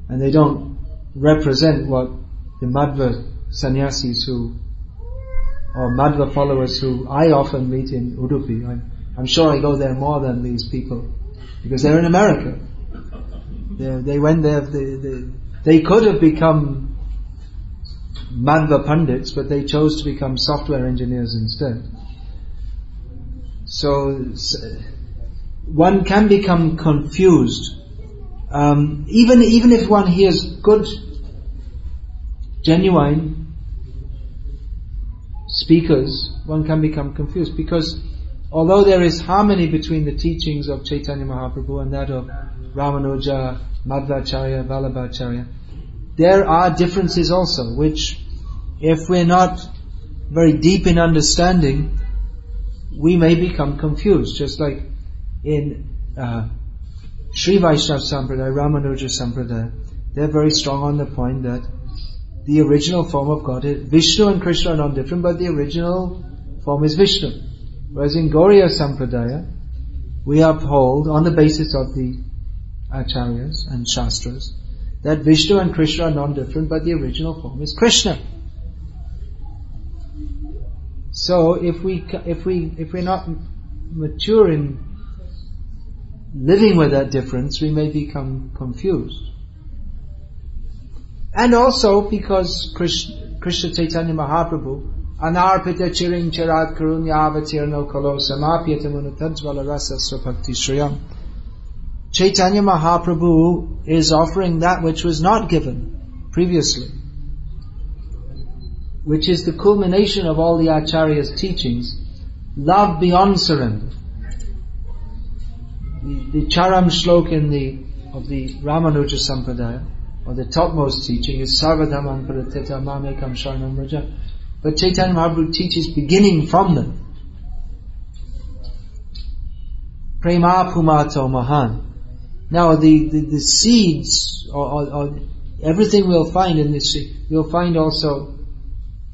And they don't represent what the Madhva sannyasis who, or Madhva followers who I often meet in Udupi. I'm, I'm sure I go there more than these people because they're in America. They're, they went there, they, they, they could have become Madhva Pandits, but they chose to become software engineers instead. So, one can become confused. Um, even even if one hears good, genuine speakers, one can become confused because although there is harmony between the teachings of Chaitanya Mahaprabhu and that of Ramanuja, Madhvacharya, Vallabhacharya, there are differences also, which if we're not very deep in understanding, we may become confused, just like in uh, Sri Vaishnava Sampradaya, Ramanuja Sampradaya, they're very strong on the point that the original form of God is Vishnu and Krishna are not different, but the original form is Vishnu. Whereas in Gauriya Sampradaya, we uphold on the basis of the acharyas and shastras that Vishnu and Krishna are non-different, but the original form is Krishna. So if we if we if we're not mature in living with that difference, we may become confused. And also because Krishna, Krishna Chaitanya Mahaprabhu anarpita chiring charat karunya avatirno kalo samapyata munatadjvala rasa swapakti shriyam Chaitanya Mahaprabhu is offering that which was not given previously, which is the culmination of all the Acharya's teachings, love beyond surrender. The, the Charam Shlok in the, of the Ramanuja Sampradaya, or the topmost teaching is Sarvadhaman Paratita Mamekam Sharnam Raja. But Chaitanya Mahaprabhu teaches beginning from them. Prema Pumartho Mahan. Now the, the, the seeds, or, or, or, everything we'll find in this, you'll find also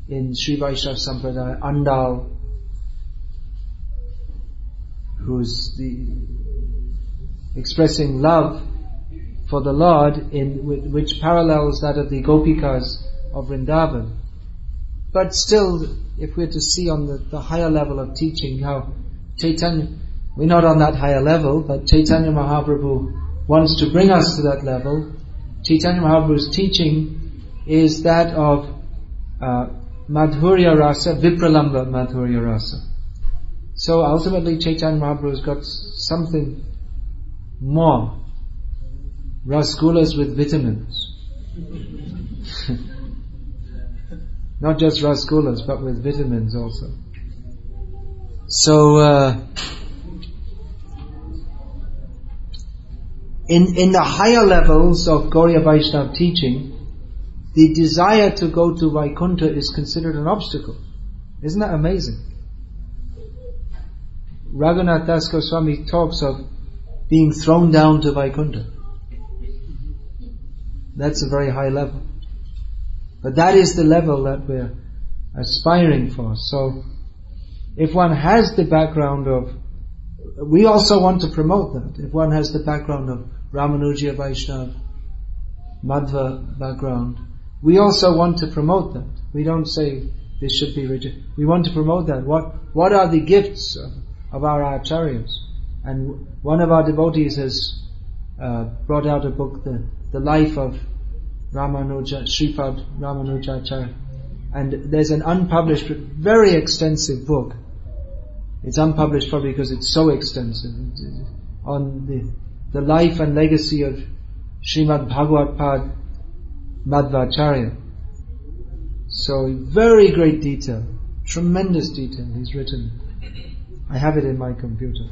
in Sri Vaishnava Sampradaya, Andal, who's the, expressing love for the Lord in, which parallels that of the Gopikas of Vrindavan. But still, if we're to see on the, the higher level of teaching how Chaitanya, we're not on that higher level, but Chaitanya Mahaprabhu wants to bring us to that level. Chaitanya Mahaprabhu's teaching is that of uh, Madhurya Rasa, Vipralamba Madhurya Rasa. So ultimately Chaitanya Mahaprabhu's got something more. Rasgullas with vitamins. Not just rasgullas, but with vitamins also. So, uh, in, in the higher levels of Gauriya Vaishnava teaching, the desire to go to Vaikuntha is considered an obstacle. Isn't that amazing? Raghunath Das Goswami talks of being thrown down to Vaikuntha. That's a very high level. But that is the level that we're aspiring for. So, if one has the background of, we also want to promote that. If one has the background of Ramanuja Vaishnava, Madhva background. We also want to promote that. We don't say this should be rigid. We want to promote that. What, what are the gifts of, of our acharyas? And one of our devotees has uh, brought out a book, the, the life of Ramanuja, Sripad Ramanujacharya. And there's an unpublished, very extensive book. It's unpublished probably because it's so extensive on the the life and legacy of Srimad Bhagavad Pad Madhvacharya. So very great detail, tremendous detail he's written. I have it in my computer.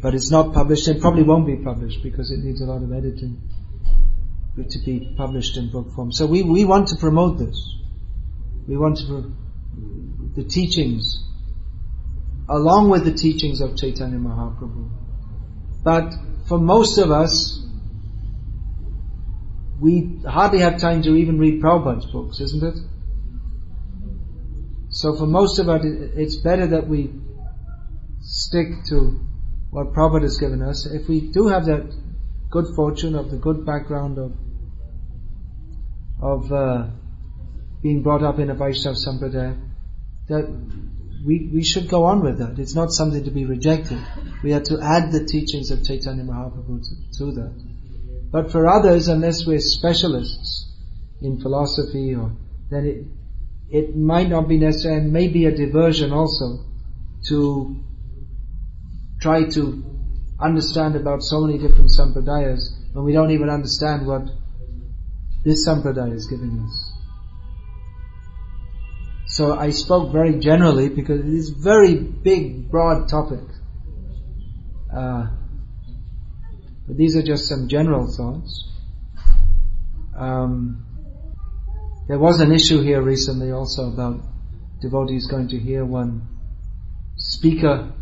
But it's not published and probably won't be published because it needs a lot of editing to be published in book form. So we, we want to promote this. We want to, pro- the teachings, along with the teachings of Chaitanya Mahaprabhu. But for most of us, we hardly have time to even read Prabhupada's books, isn't it? So for most of us, it's better that we stick to what Prabhupada has given us. If we do have that good fortune of the good background of of uh, being brought up in a Vaishnava Sampradaya, that we, we should go on with that. It's not something to be rejected. We have to add the teachings of Chaitanya Mahaprabhu to, to that. But for others, unless we're specialists in philosophy or, then it, it might not be necessary and may be a diversion also to try to understand about so many different sampradayas when we don't even understand what this sampradaya is giving us. So I spoke very generally because it is a very big, broad topic. Uh, but these are just some general thoughts. Um, there was an issue here recently also about devotees going to hear one speaker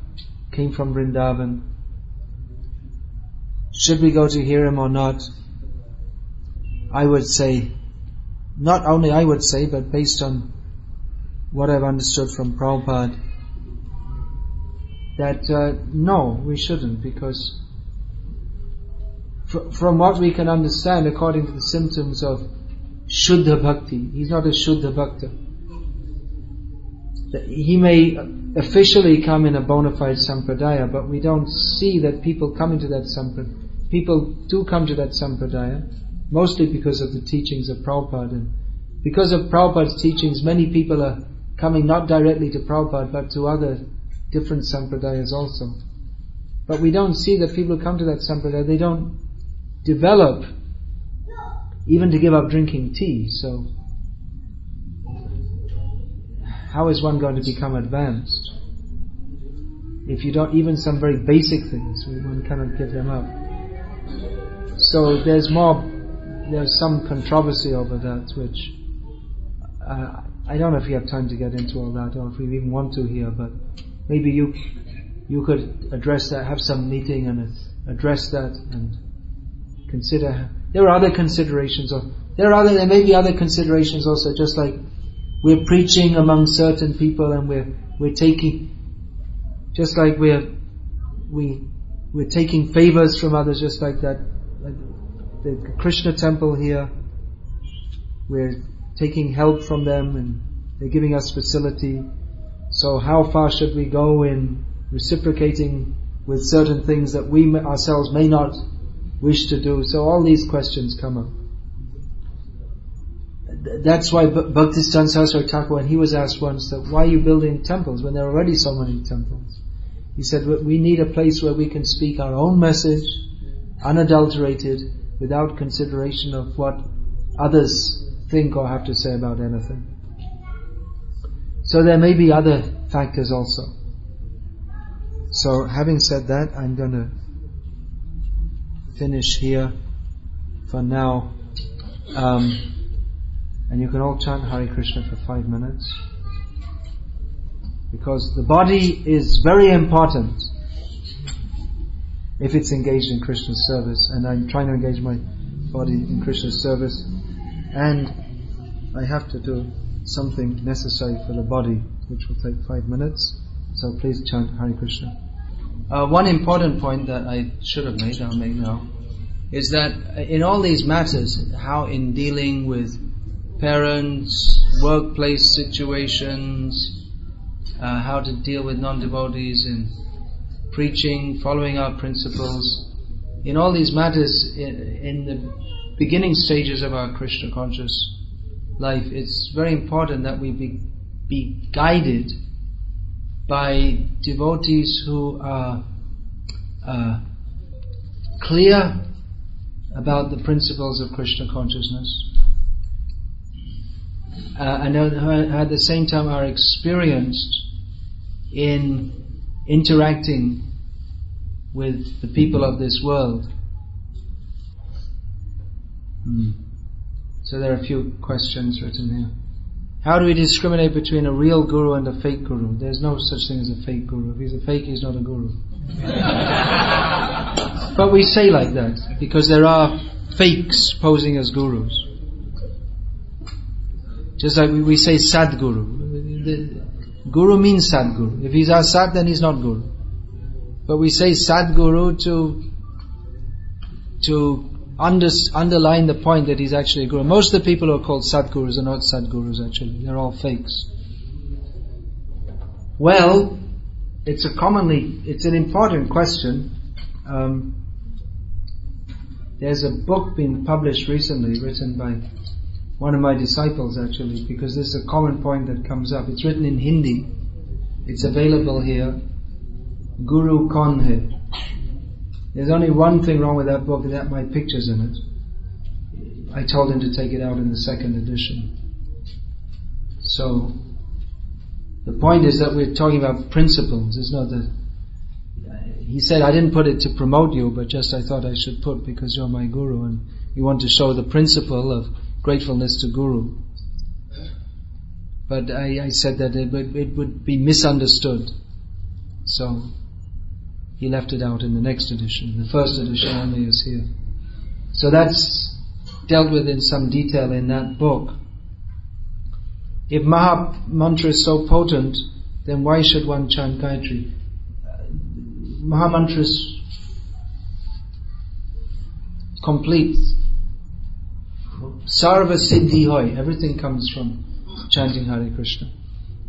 came from Vrindavan. Should we go to hear him or not? I would say, not only I would say, but based on what I've understood from Prabhupada, that uh, no, we shouldn't, because fr- from what we can understand, according to the symptoms of Shuddha Bhakti, he's not a Shuddha Bhakta. He may officially come in a bona fide sampradaya, but we don't see that people come into that sampradaya. People do come to that sampradaya, mostly because of the teachings of Prabhupada. And because of Prabhupada's teachings, many people are coming not directly to Prabhupada, but to other different sampradayas also. But we don't see that people who come to that sampradaya, they don't develop even to give up drinking tea, so how is one going to become advanced? If you don't, even some very basic things, one cannot give them up. So there's more, there's some controversy over that, which uh, I don't know if you have time to get into all that, or if we even want to here, but maybe you you could address that, have some meeting and address that, and consider. There are other considerations, or there are other, there may be other considerations also, just like we're preaching among certain people and we're we're taking, just like we're we we're taking favors from others, just like that, like the Krishna temple here. We're taking help from them and they're giving us facility. So how far should we go in reciprocating with certain things that we ourselves may not wish to do? So all these questions come up. That's why Bhaktisiddhanta Saraswati Thakur, when he was asked once that why are you building temples when there are already so many temples? He said we need a place where we can speak our own message, unadulterated, without consideration of what others think or have to say about anything. So there may be other factors also. So having said that, I'm going to finish here for now. Um, and you can all chant Hare Krishna for five minutes. Because the body is very important if it's engaged in Krishna's service. And I'm trying to engage my body in Krishna's service. And I have to do something necessary for the body, which will take five minutes. So please chant Hare Krishna. Uh, one important point that I should have made, I'll make now, is that in all these matters, how in dealing with parents, workplace situations, uh, how to deal with non-devotees in preaching, following our principles, in all these matters, in, in the beginning stages of our Krishna conscious life, it's very important that we be, be guided by devotees who are uh, clear about the principles of Krishna consciousness. Uh, and at the same time are experienced in interacting with the people of this world. Hmm. So there are a few questions written here. How do we discriminate between a real guru and a fake guru? There's no such thing as a fake guru. If he's a fake, he's not a guru. [laughs] but we say like that because there are fakes posing as gurus. Just like we, say Sadguru. Guru means Sadguru. If he's a Sad, then he's not Guru. But we say Sadguru to to under, underline the point that he's actually a guru. Most of the people who are called Sadgurus are not Sadgurus actually. They're all fakes. Well, it's a commonly, it's an important question. Um, there's a book being published recently, written by one of my disciples actually, because this is a common point that comes up. It's written in Hindi. It's available here. Guru Hai. There's only one thing wrong with that book, and that my picture's in it. I told him to take it out in the second edition. So, the point is that we're talking about principles. It's not that, uh, he said, I didn't put it to promote you, but just I thought I should put because you're my guru and you want to show the principle of gratefulness to Guru. But I, I said that it would, it would, be misunderstood So he left it out in the next edition. The first edition only is here. So that's dealt with in some detail in that book. If Maha Mantra is so potent, then why should one chant Gayatri? Maha Mantra is complete. Sarva Siddhi Hoy. Everything comes from chanting Hare Krishna.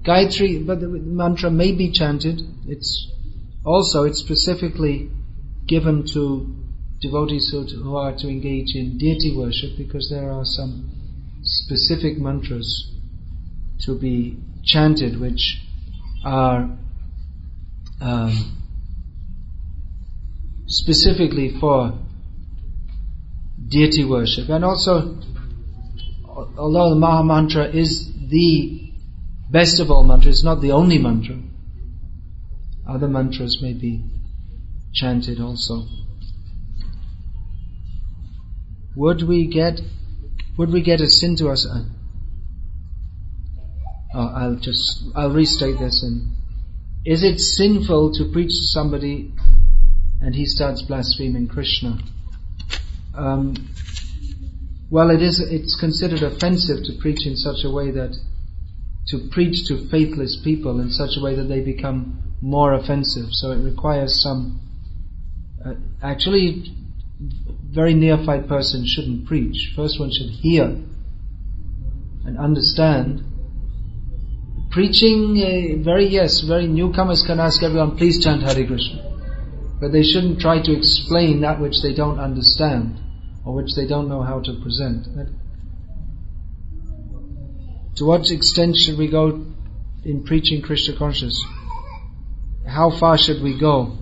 Gayatri, but the mantra may be chanted. It's also, it's specifically given to devotees who who are to engage in deity worship because there are some specific mantras to be chanted which are um, specifically for deity worship. And also, although the Maha Mantra is the best of all mantras, it's not the only mantra. Other mantras may be chanted also. Would we get, would we get a sin to us? Uh, oh, I'll just, I'll restate this and is it sinful to preach to somebody and he starts blaspheming Krishna? Um, well, it is, it's considered offensive to preach in such a way that, to preach to faithless people in such a way that they become more offensive. So it requires some, uh, actually, very neophyte person shouldn't preach. First one should hear and understand. Preaching, uh, very yes, very newcomers can ask everyone, please chant Hare Krishna. But they shouldn't try to explain that which they don't understand or which they don't know how to present. That, to what extent should we go in preaching Krishna consciousness? How far should we go?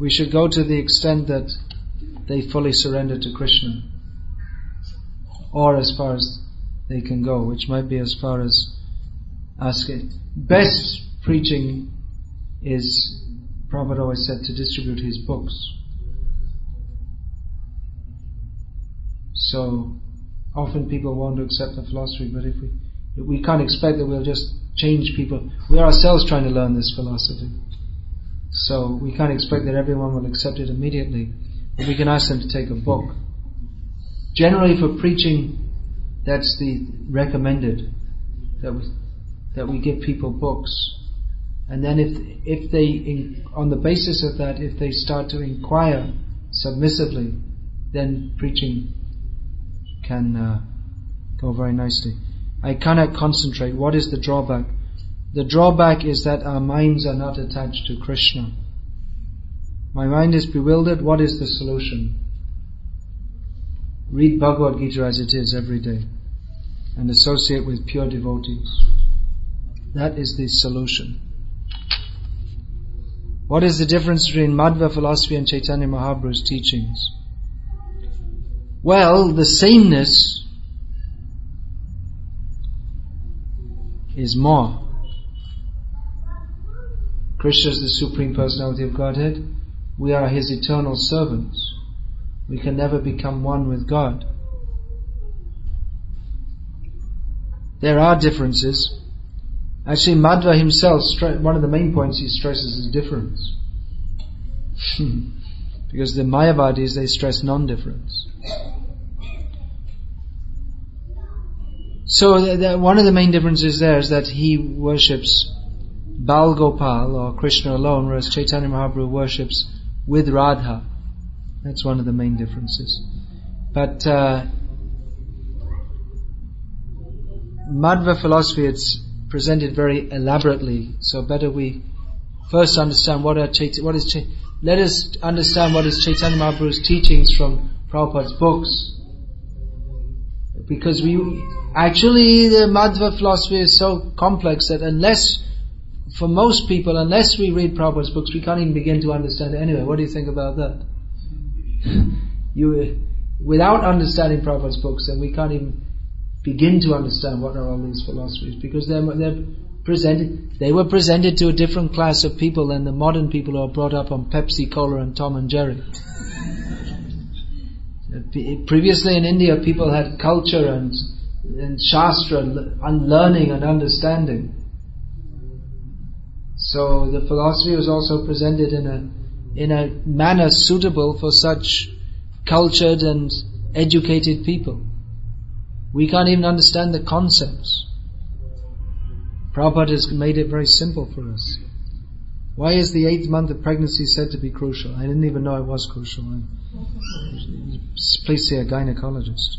We should go to the extent that they fully surrender to Krishna. Or as far as they can go, which might be as far as asking. Best preaching is, Prabhupada always said, to distribute his books. So often people want to accept the philosophy, but if we we can't expect that we'll just change people. We are ourselves trying to learn this philosophy. So we can't expect that everyone will accept it immediately. But we can ask them to take a book. Generally for preaching, that's the recommended that we, that we give people books. And then if, if they, on the basis of that, if they start to inquire submissively, then preaching can uh, go very nicely. I cannot concentrate. What is the drawback? The drawback is that our minds are not attached to Krishna. My mind is bewildered. What is the solution? Read Bhagavad Gita as it is every day and associate with pure devotees. That is the solution. What is the difference between Madhva philosophy and Chaitanya Mahaprabhu's teachings? Well, the sameness is more. Krishna is the Supreme Personality of Godhead. We are His eternal servants. We can never become one with God. There are differences. Actually, Madhva himself, one of the main points he stresses is difference. [laughs] because the Mayavadis, they stress non-difference. So the, the, one of the main differences there is that he worships Bal Gopal or Krishna alone, whereas Chaitanya Mahaprabhu worships with Radha. That's one of the main differences. But uh, Madhva philosophy, it's presented very elaborately. So better we first understand what are Chait- what is Chait- let us understand what is Chaitanya Mahaprabhu's teachings from Prabhupada's books because we actually the Madhva philosophy is so complex that unless for most people, unless we read Prabhupada's books, we can't even begin to understand it anyway. What do you think about that? [laughs] you, without understanding Prabhupada's books, then we can't even begin to understand what are all these philosophies because they're, they're presented, they were presented to a different class of people than the modern people who are brought up on Pepsi, Cola and Tom and Jerry. Previously in India, people had culture and, and shastra and learning and understanding. So the philosophy was also presented in a in a manner suitable for such cultured and educated people. We can't even understand the concepts. Prabhupada has made it very simple for us. Why is the eighth month of pregnancy said to be crucial? I didn't even know it was crucial. Please see a gynecologist.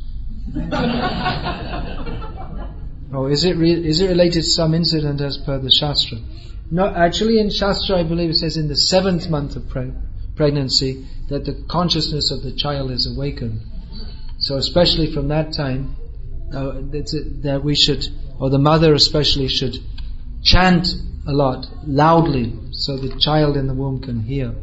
oh, is it re- is it related to some incident as per the Shastra? No, actually in Shastra I believe it says in the seventh month of pre- pregnancy that the consciousness of the child is awakened. So especially from that time, uh, that we should, or the mother especially should chant a lot, loudly, so the child in the womb can hear.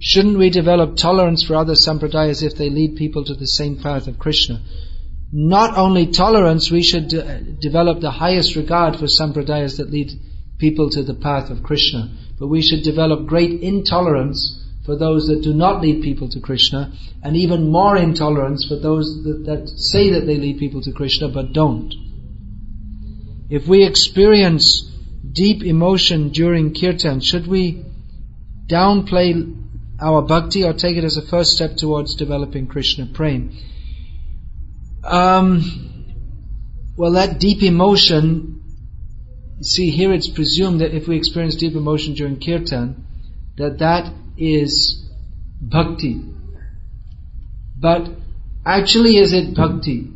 Shouldn't we develop tolerance for other sampradayas if they lead people to the same path of Krishna? Not only tolerance, we should de- develop the highest regard for sampradayas that lead people to the path of Krishna. But we should develop great intolerance for those that do not lead people to Krishna, and even more intolerance for those that, that say that they lead people to Krishna but don't. If we experience deep emotion during kirtan, should we downplay our bhakti or take it as a first step towards developing Krishna prema? Um, well, that deep emotion, see here it's presumed that if we experience deep emotion during kirtan, that that is bhakti. But actually is it bhakti?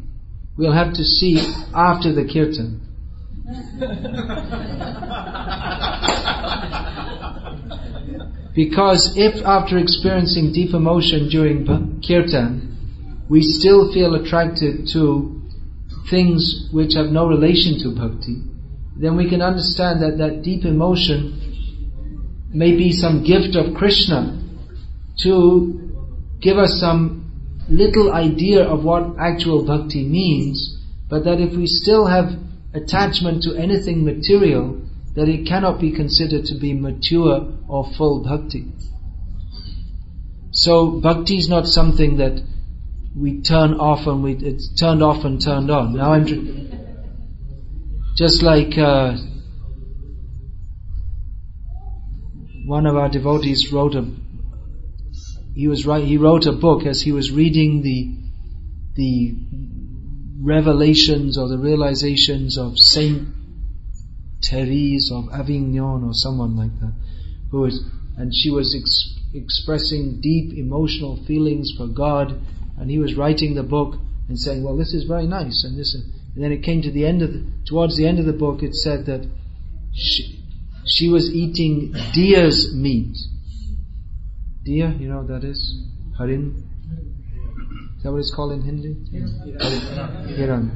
We'll have to see after the kirtan. [laughs] because if after experiencing deep emotion during kirtan, we still feel attracted to things which have no relation to bhakti, then we can understand that that deep emotion may be some gift of Krishna to give us some little idea of what actual bhakti means, but that if we still have attachment to anything material, that it cannot be considered to be mature or full bhakti. So bhakti is not something that we turn off and we it's turned off and turned on. Now I'm just like uh, one of our devotees wrote a he was right he wrote a book as he was reading the the revelations or the realizations of Saint Therese of Avignon or someone like that, who was, and she was ex- expressing deep emotional feelings for God, and he was writing the book and saying, "Well, this is very nice," and this, and then it came to the end of, the, towards the end of the book, it said that she, she was eating deer's meat. Deer, you know what that is? Harin. Is that what it's called in Hindi? Hiran.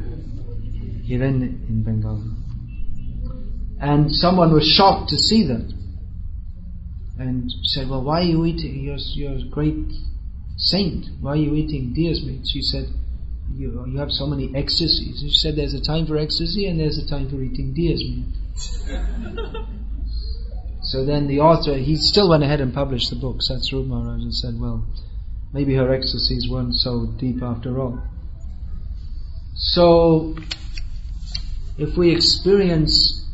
Hiran in Bengal. And someone was shocked to see them And said, well, why are you eating, you're, you're a great saint, why are you eating deer's meat? She said, you, you have so many ecstasies. She said there's a time for ecstasy and there's a time for eating deer's meat. [laughs] so then the author, he still went ahead and published the book, Satsvarup Maharaj, and said, well, maybe her ecstasies weren't so deep after all. So, if we experience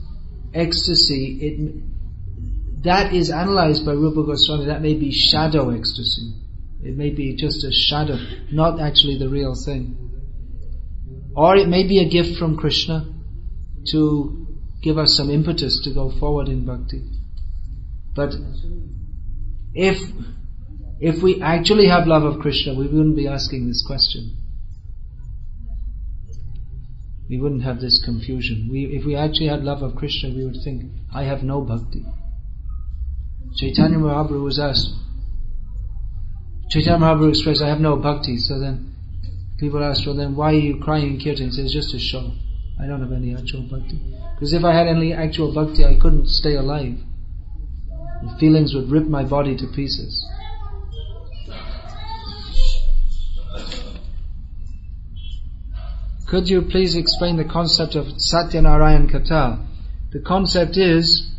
ecstasy, it, that is analyzed by Rupa Goswami, that may be shadow ecstasy. It may be just a shadow, not actually the real thing. Or it may be a gift from Krishna to give us some impetus to go forward in bhakti. But if if we actually have love of Krishna, we wouldn't be asking this question. We wouldn't have this confusion. We, if we actually had love of Krishna, we would think, I have no bhakti. Chaitanya Mahaprabhu was asked, Chaitanya Mahaprabhu expressed, I have no bhakti. So then people asked, well then why are you crying in kirtan? He says, just to show. I don't have any actual bhakti. Because if I had any actual bhakti, I couldn't stay alive. The feelings would rip my body to pieces. Could you please explain the concept of Satyanarayan Katha? The concept is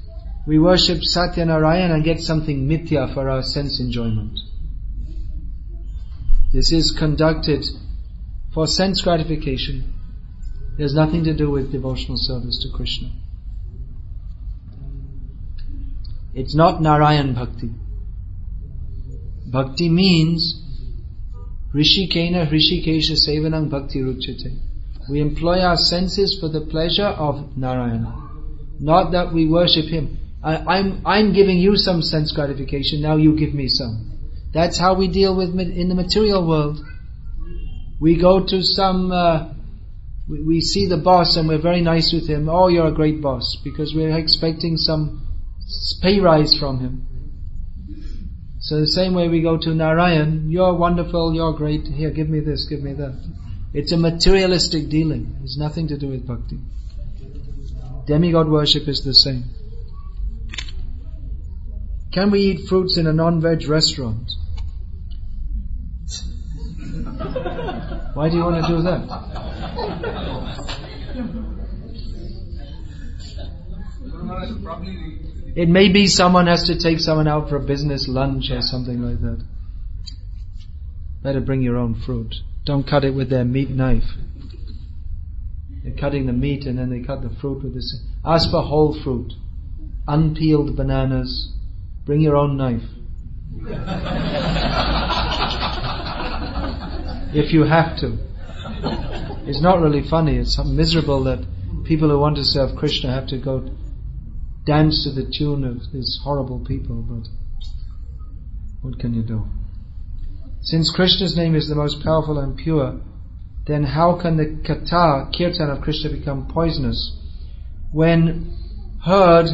we worship Satyanarayan and get something mithya for our sense enjoyment. This is conducted for sense gratification. There's nothing to do with devotional service to Krishna. It's not Narayan Bhakti. Bhakti means Rishikena Rishikesha Sevanang Bhaktir Uchyate. We employ our senses for the pleasure of Narayana. Not that we worship Him. I, I'm, I'm giving you some sense gratification, now you give me some. That's how we deal with in the material world. We go to some, uh, we, we see the boss and we're very nice with him. Oh, you're a great boss because we're expecting some pay rise from him. So the same way we go to Narayan, you're wonderful, you're great, here, give me this, give me that. It's a materialistic dealing. It's nothing to do with bhakti. Demigod worship is the same. Can we eat fruits in a non-veg restaurant? Why do you want to do that? It may be someone has to take someone out for a business lunch or something like that. Better bring your own fruit. Don't cut it with their meat knife. They're cutting the meat and then they cut the fruit with this. Ask for whole fruit. Unpeeled bananas. Bring your own knife. [laughs] if you have to. It's not really funny. It's miserable that people who want to serve Krishna have to go dance to the tune of these horrible people, but what can you do? Since Krishna's name is the most powerful and pure, then how can the kata, kirtan of Krishna become poisonous when heard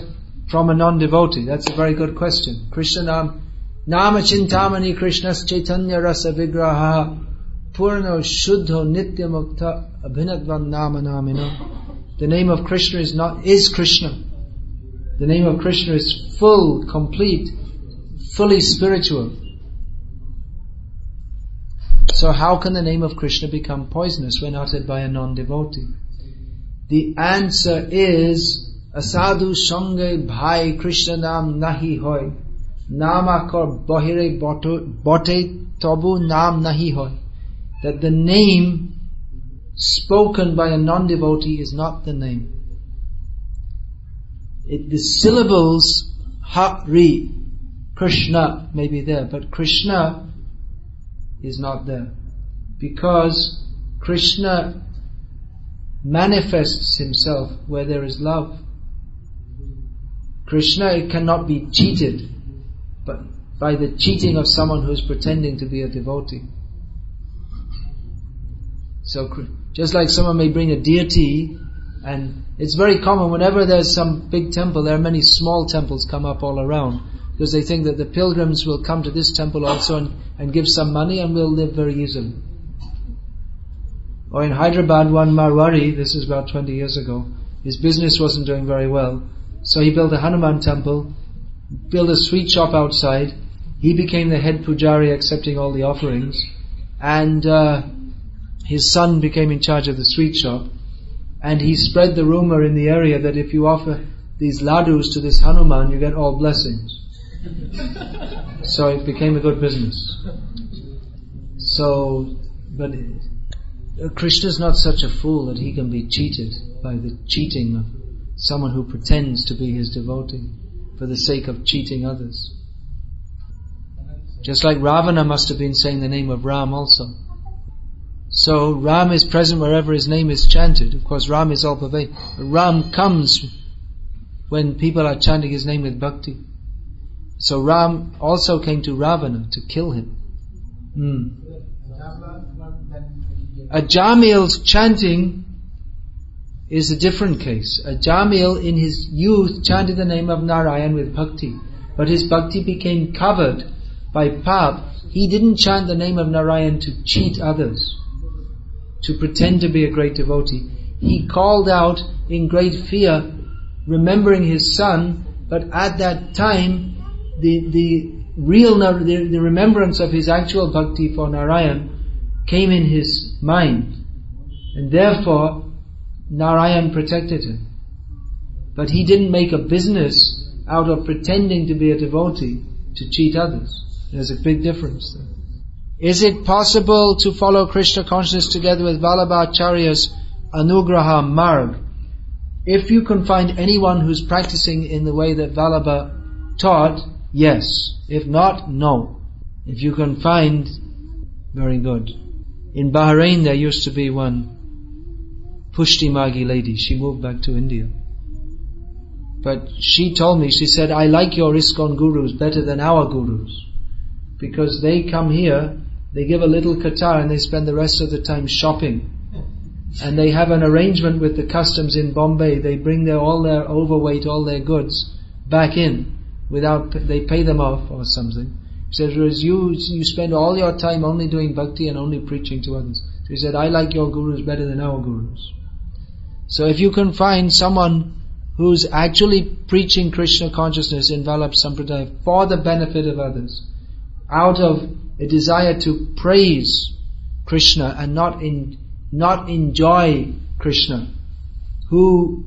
from a non-devotee? That's a very good question. Krishna nam, nama chintamani Krishna's chaitanya rasa vigraha purno shuddho nitya mukta abhinadvan nama namino. The name of Krishna is not, is Krishna. The name of Krishna is full, complete, fully spiritual. So how can the name of Krishna become poisonous when uttered by a non-devotee? The answer is Asadu Sange Bhai Krishna Nam Nahi Hoy Namakar Bahire Bote Tabu Nam Nahi Hoy That the name spoken by a non-devotee is not the name. It, the syllables Hari, Krishna may be there, but Krishna is not there. Because Krishna manifests himself where there is love. Krishna cannot be cheated but by the cheating of someone who is pretending to be a devotee. So just like someone may bring a deity and it's very common whenever there's some big temple, there are many small temples come up all around because they think that the pilgrims will come to this temple also and, and give some money and will live very easily. Or in Hyderabad, one Marwari, this is about 20 years ago, his business wasn't doing very well. So he built a Hanuman temple, built a sweet shop outside. He became the head pujari accepting all the offerings. And uh, his son became in charge of the sweet shop. And he spread the rumor in the area that if you offer these ladus to this Hanuman, you get all blessings. So it became a good business. So, but Krishna is not such a fool that he can be cheated by the cheating of someone who pretends to be his devotee for the sake of cheating others. Just like Ravana must have been saying the name of Ram also. So Ram is present wherever his name is chanted. Of course, Ram is all pervading. Ram comes when people are chanting his name with bhakti. So Ram also came to Ravana to kill him. Mm. Ajamil's chanting is a different case. Ajamil in his youth chanted the name of Narayan with bhakti, but his bhakti became covered by pap. He didn't chant the name of Narayan to cheat others, to pretend to be a great devotee. He called out in great fear, remembering his son, but at that time, the, the real, the, the remembrance of his actual bhakti for Narayan came in his mind. And therefore, Narayan protected him. But he didn't make a business out of pretending to be a devotee to cheat others. There's a big difference there. Is it possible to follow Krishna consciousness together with Vallabhacharya's Anugraha Marg? If you can find anyone who's practicing in the way that Vallabha taught, yes. If not, no. If you can find, very good. In Bahrain there used to be one Pushti Margi lady. She moved back to India. But she told me, she said, I like your ISKCON gurus better than our gurus. Because they come here, they give a little katar and they spend the rest of the time shopping. And they have an arrangement with the customs in Bombay. They bring their, all their overweight, all their goods back in without, they pay them off or something. He said, whereas you, you spend all your time only doing bhakti and only preaching to others. So he said, I like your gurus better than our gurus. So if you can find someone who's actually preaching Krishna consciousness in Vallabh Sampradaya for the benefit of others, out of a desire to praise Krishna and not in, not enjoy Krishna, who,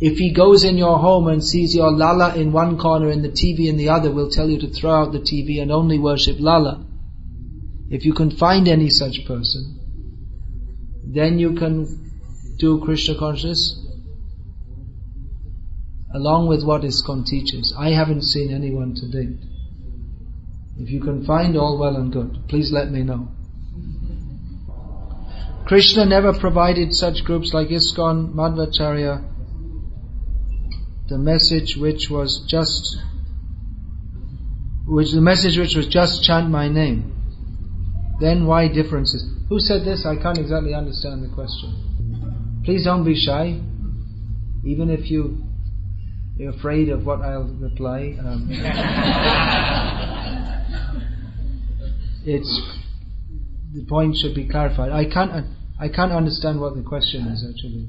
if he goes in your home and sees your Lala in one corner and the TV in the other, will tell you to throw out the TV and only worship Lala. If you can find any such person, then you can do Krishna consciousness along with what ISKCON teaches. I haven't seen anyone to date. If you can find all well and good, please let me know. Krishna never provided such groups like ISKCON, Madhvacharya, the message which was just, which the message which was just chant my name. Then why differences? Who said this? I can't exactly understand the question. Please don't be shy. Even if you you're afraid of what I'll reply. Um, [laughs] it's the point should be clarified. I can't. I can't understand what the question is actually.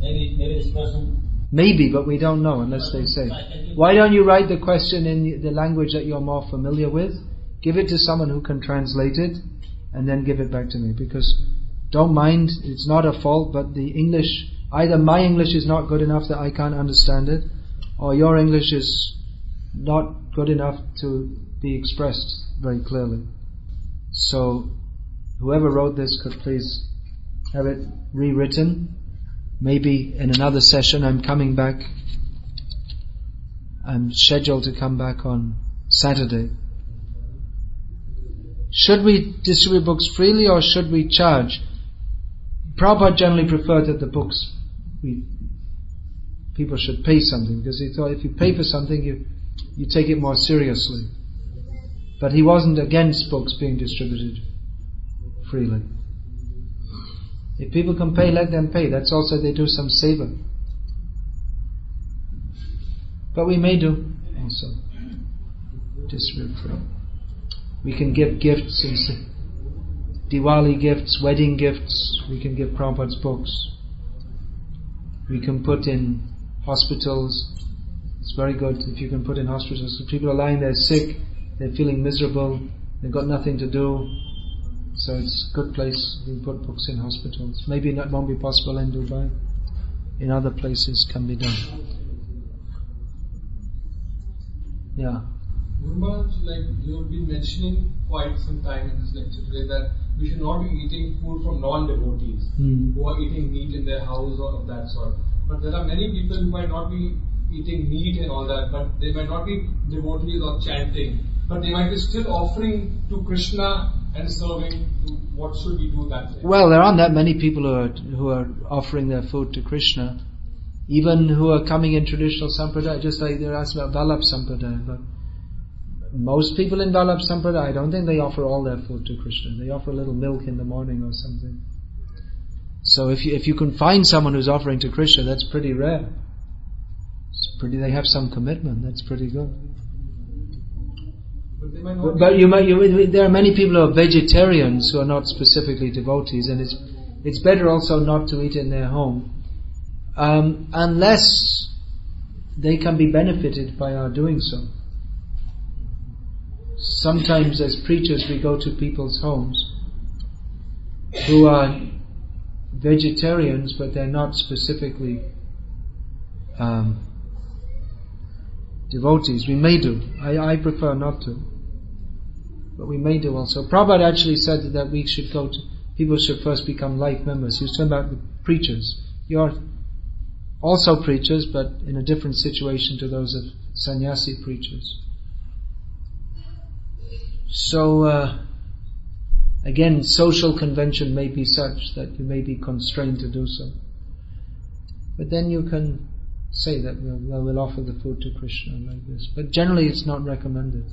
Maybe, this person. Maybe, but we don't know unless they say. Why don't you write the question in the language that you're more familiar with? Give it to someone who can translate it, and then give it back to me. Because don't mind, it's not a fault, but the English Either my English is not good enough that I can't understand it, or your English is not good enough to be expressed very clearly. So, whoever wrote this could please have it rewritten. Maybe in another session I'm coming back. I'm scheduled to come back on Saturday. Should we distribute books freely or should we charge? Prabhupada generally preferred that the books we people should pay something because he thought if you pay for something you you take it more seriously. But he wasn't against books being distributed freely. If people can pay, let them pay. That's also they do some seva. But we may do also free. We can give gifts Diwali gifts, wedding gifts. We can give Prabhupada's books we can put in hospitals. It's very good if you can put in hospitals. So people are lying there sick, they're feeling miserable, they've got nothing to do. So it's a good place. We put books in hospitals. Maybe that won't be possible in Dubai. In other places can be done. Yeah. Gurmaharaj, like you have been mentioning quite some time in this lecture today that we should not be eating food from non-devotees Mm. who are eating meat in their house or of that sort. But there are many people who might not be eating meat and all that, but they might not be devotees or chanting, but they might be still offering to Krishna and serving. What should we do that way? Well, there aren't that many people who are who are offering their food to Krishna, even who are coming in traditional sampradaya. Just like they're asking about Vallabh sampradaya, but most people in Vallabh sampradaya, I don't think they offer all their food to Krishna. They offer a little milk in the morning or something. So if you if you can find someone who's offering to Krishna, that's pretty rare. It's pretty. They have some commitment. That's pretty good. But you might, you, there are many people who are vegetarians who are not specifically devotees, and it's it's better also not to eat in their home, um, unless they can be benefited by our doing so. Sometimes, as preachers, we go to people's homes who are vegetarians, but they're not specifically um, devotees. We may do. I, I prefer not to but we may do also. Prabhupada actually said that we should go to, people should first become life members. He was talking about the preachers. You're also preachers, but in a different situation to those of sannyasi preachers. So, uh, again, social convention may be such that you may be constrained to do so. But then you can say that we'll offer the food to Krishna like this. But generally it's not recommended.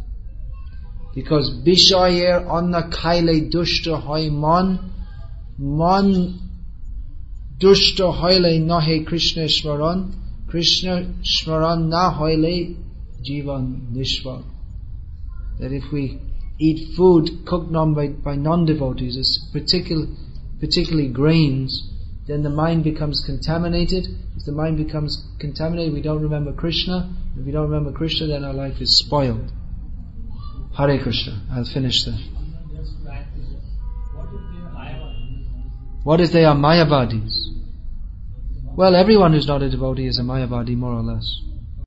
Because onna kaile dushta hoy mon, mon dushta hoyle nahe Krishna shmaran, Krishna shmaran na hoyle jivan nishva. That if we eat food cooked on by, by non-devotees, particular, particularly grains, then the mind becomes contaminated. If the mind becomes contaminated, we don't remember Krishna. If we don't remember Krishna, then our life is spoiled. Hare Krishna. I'll finish there. What if they are Mayavadis? Well, everyone who's not a devotee is a Mayavadi, more or less.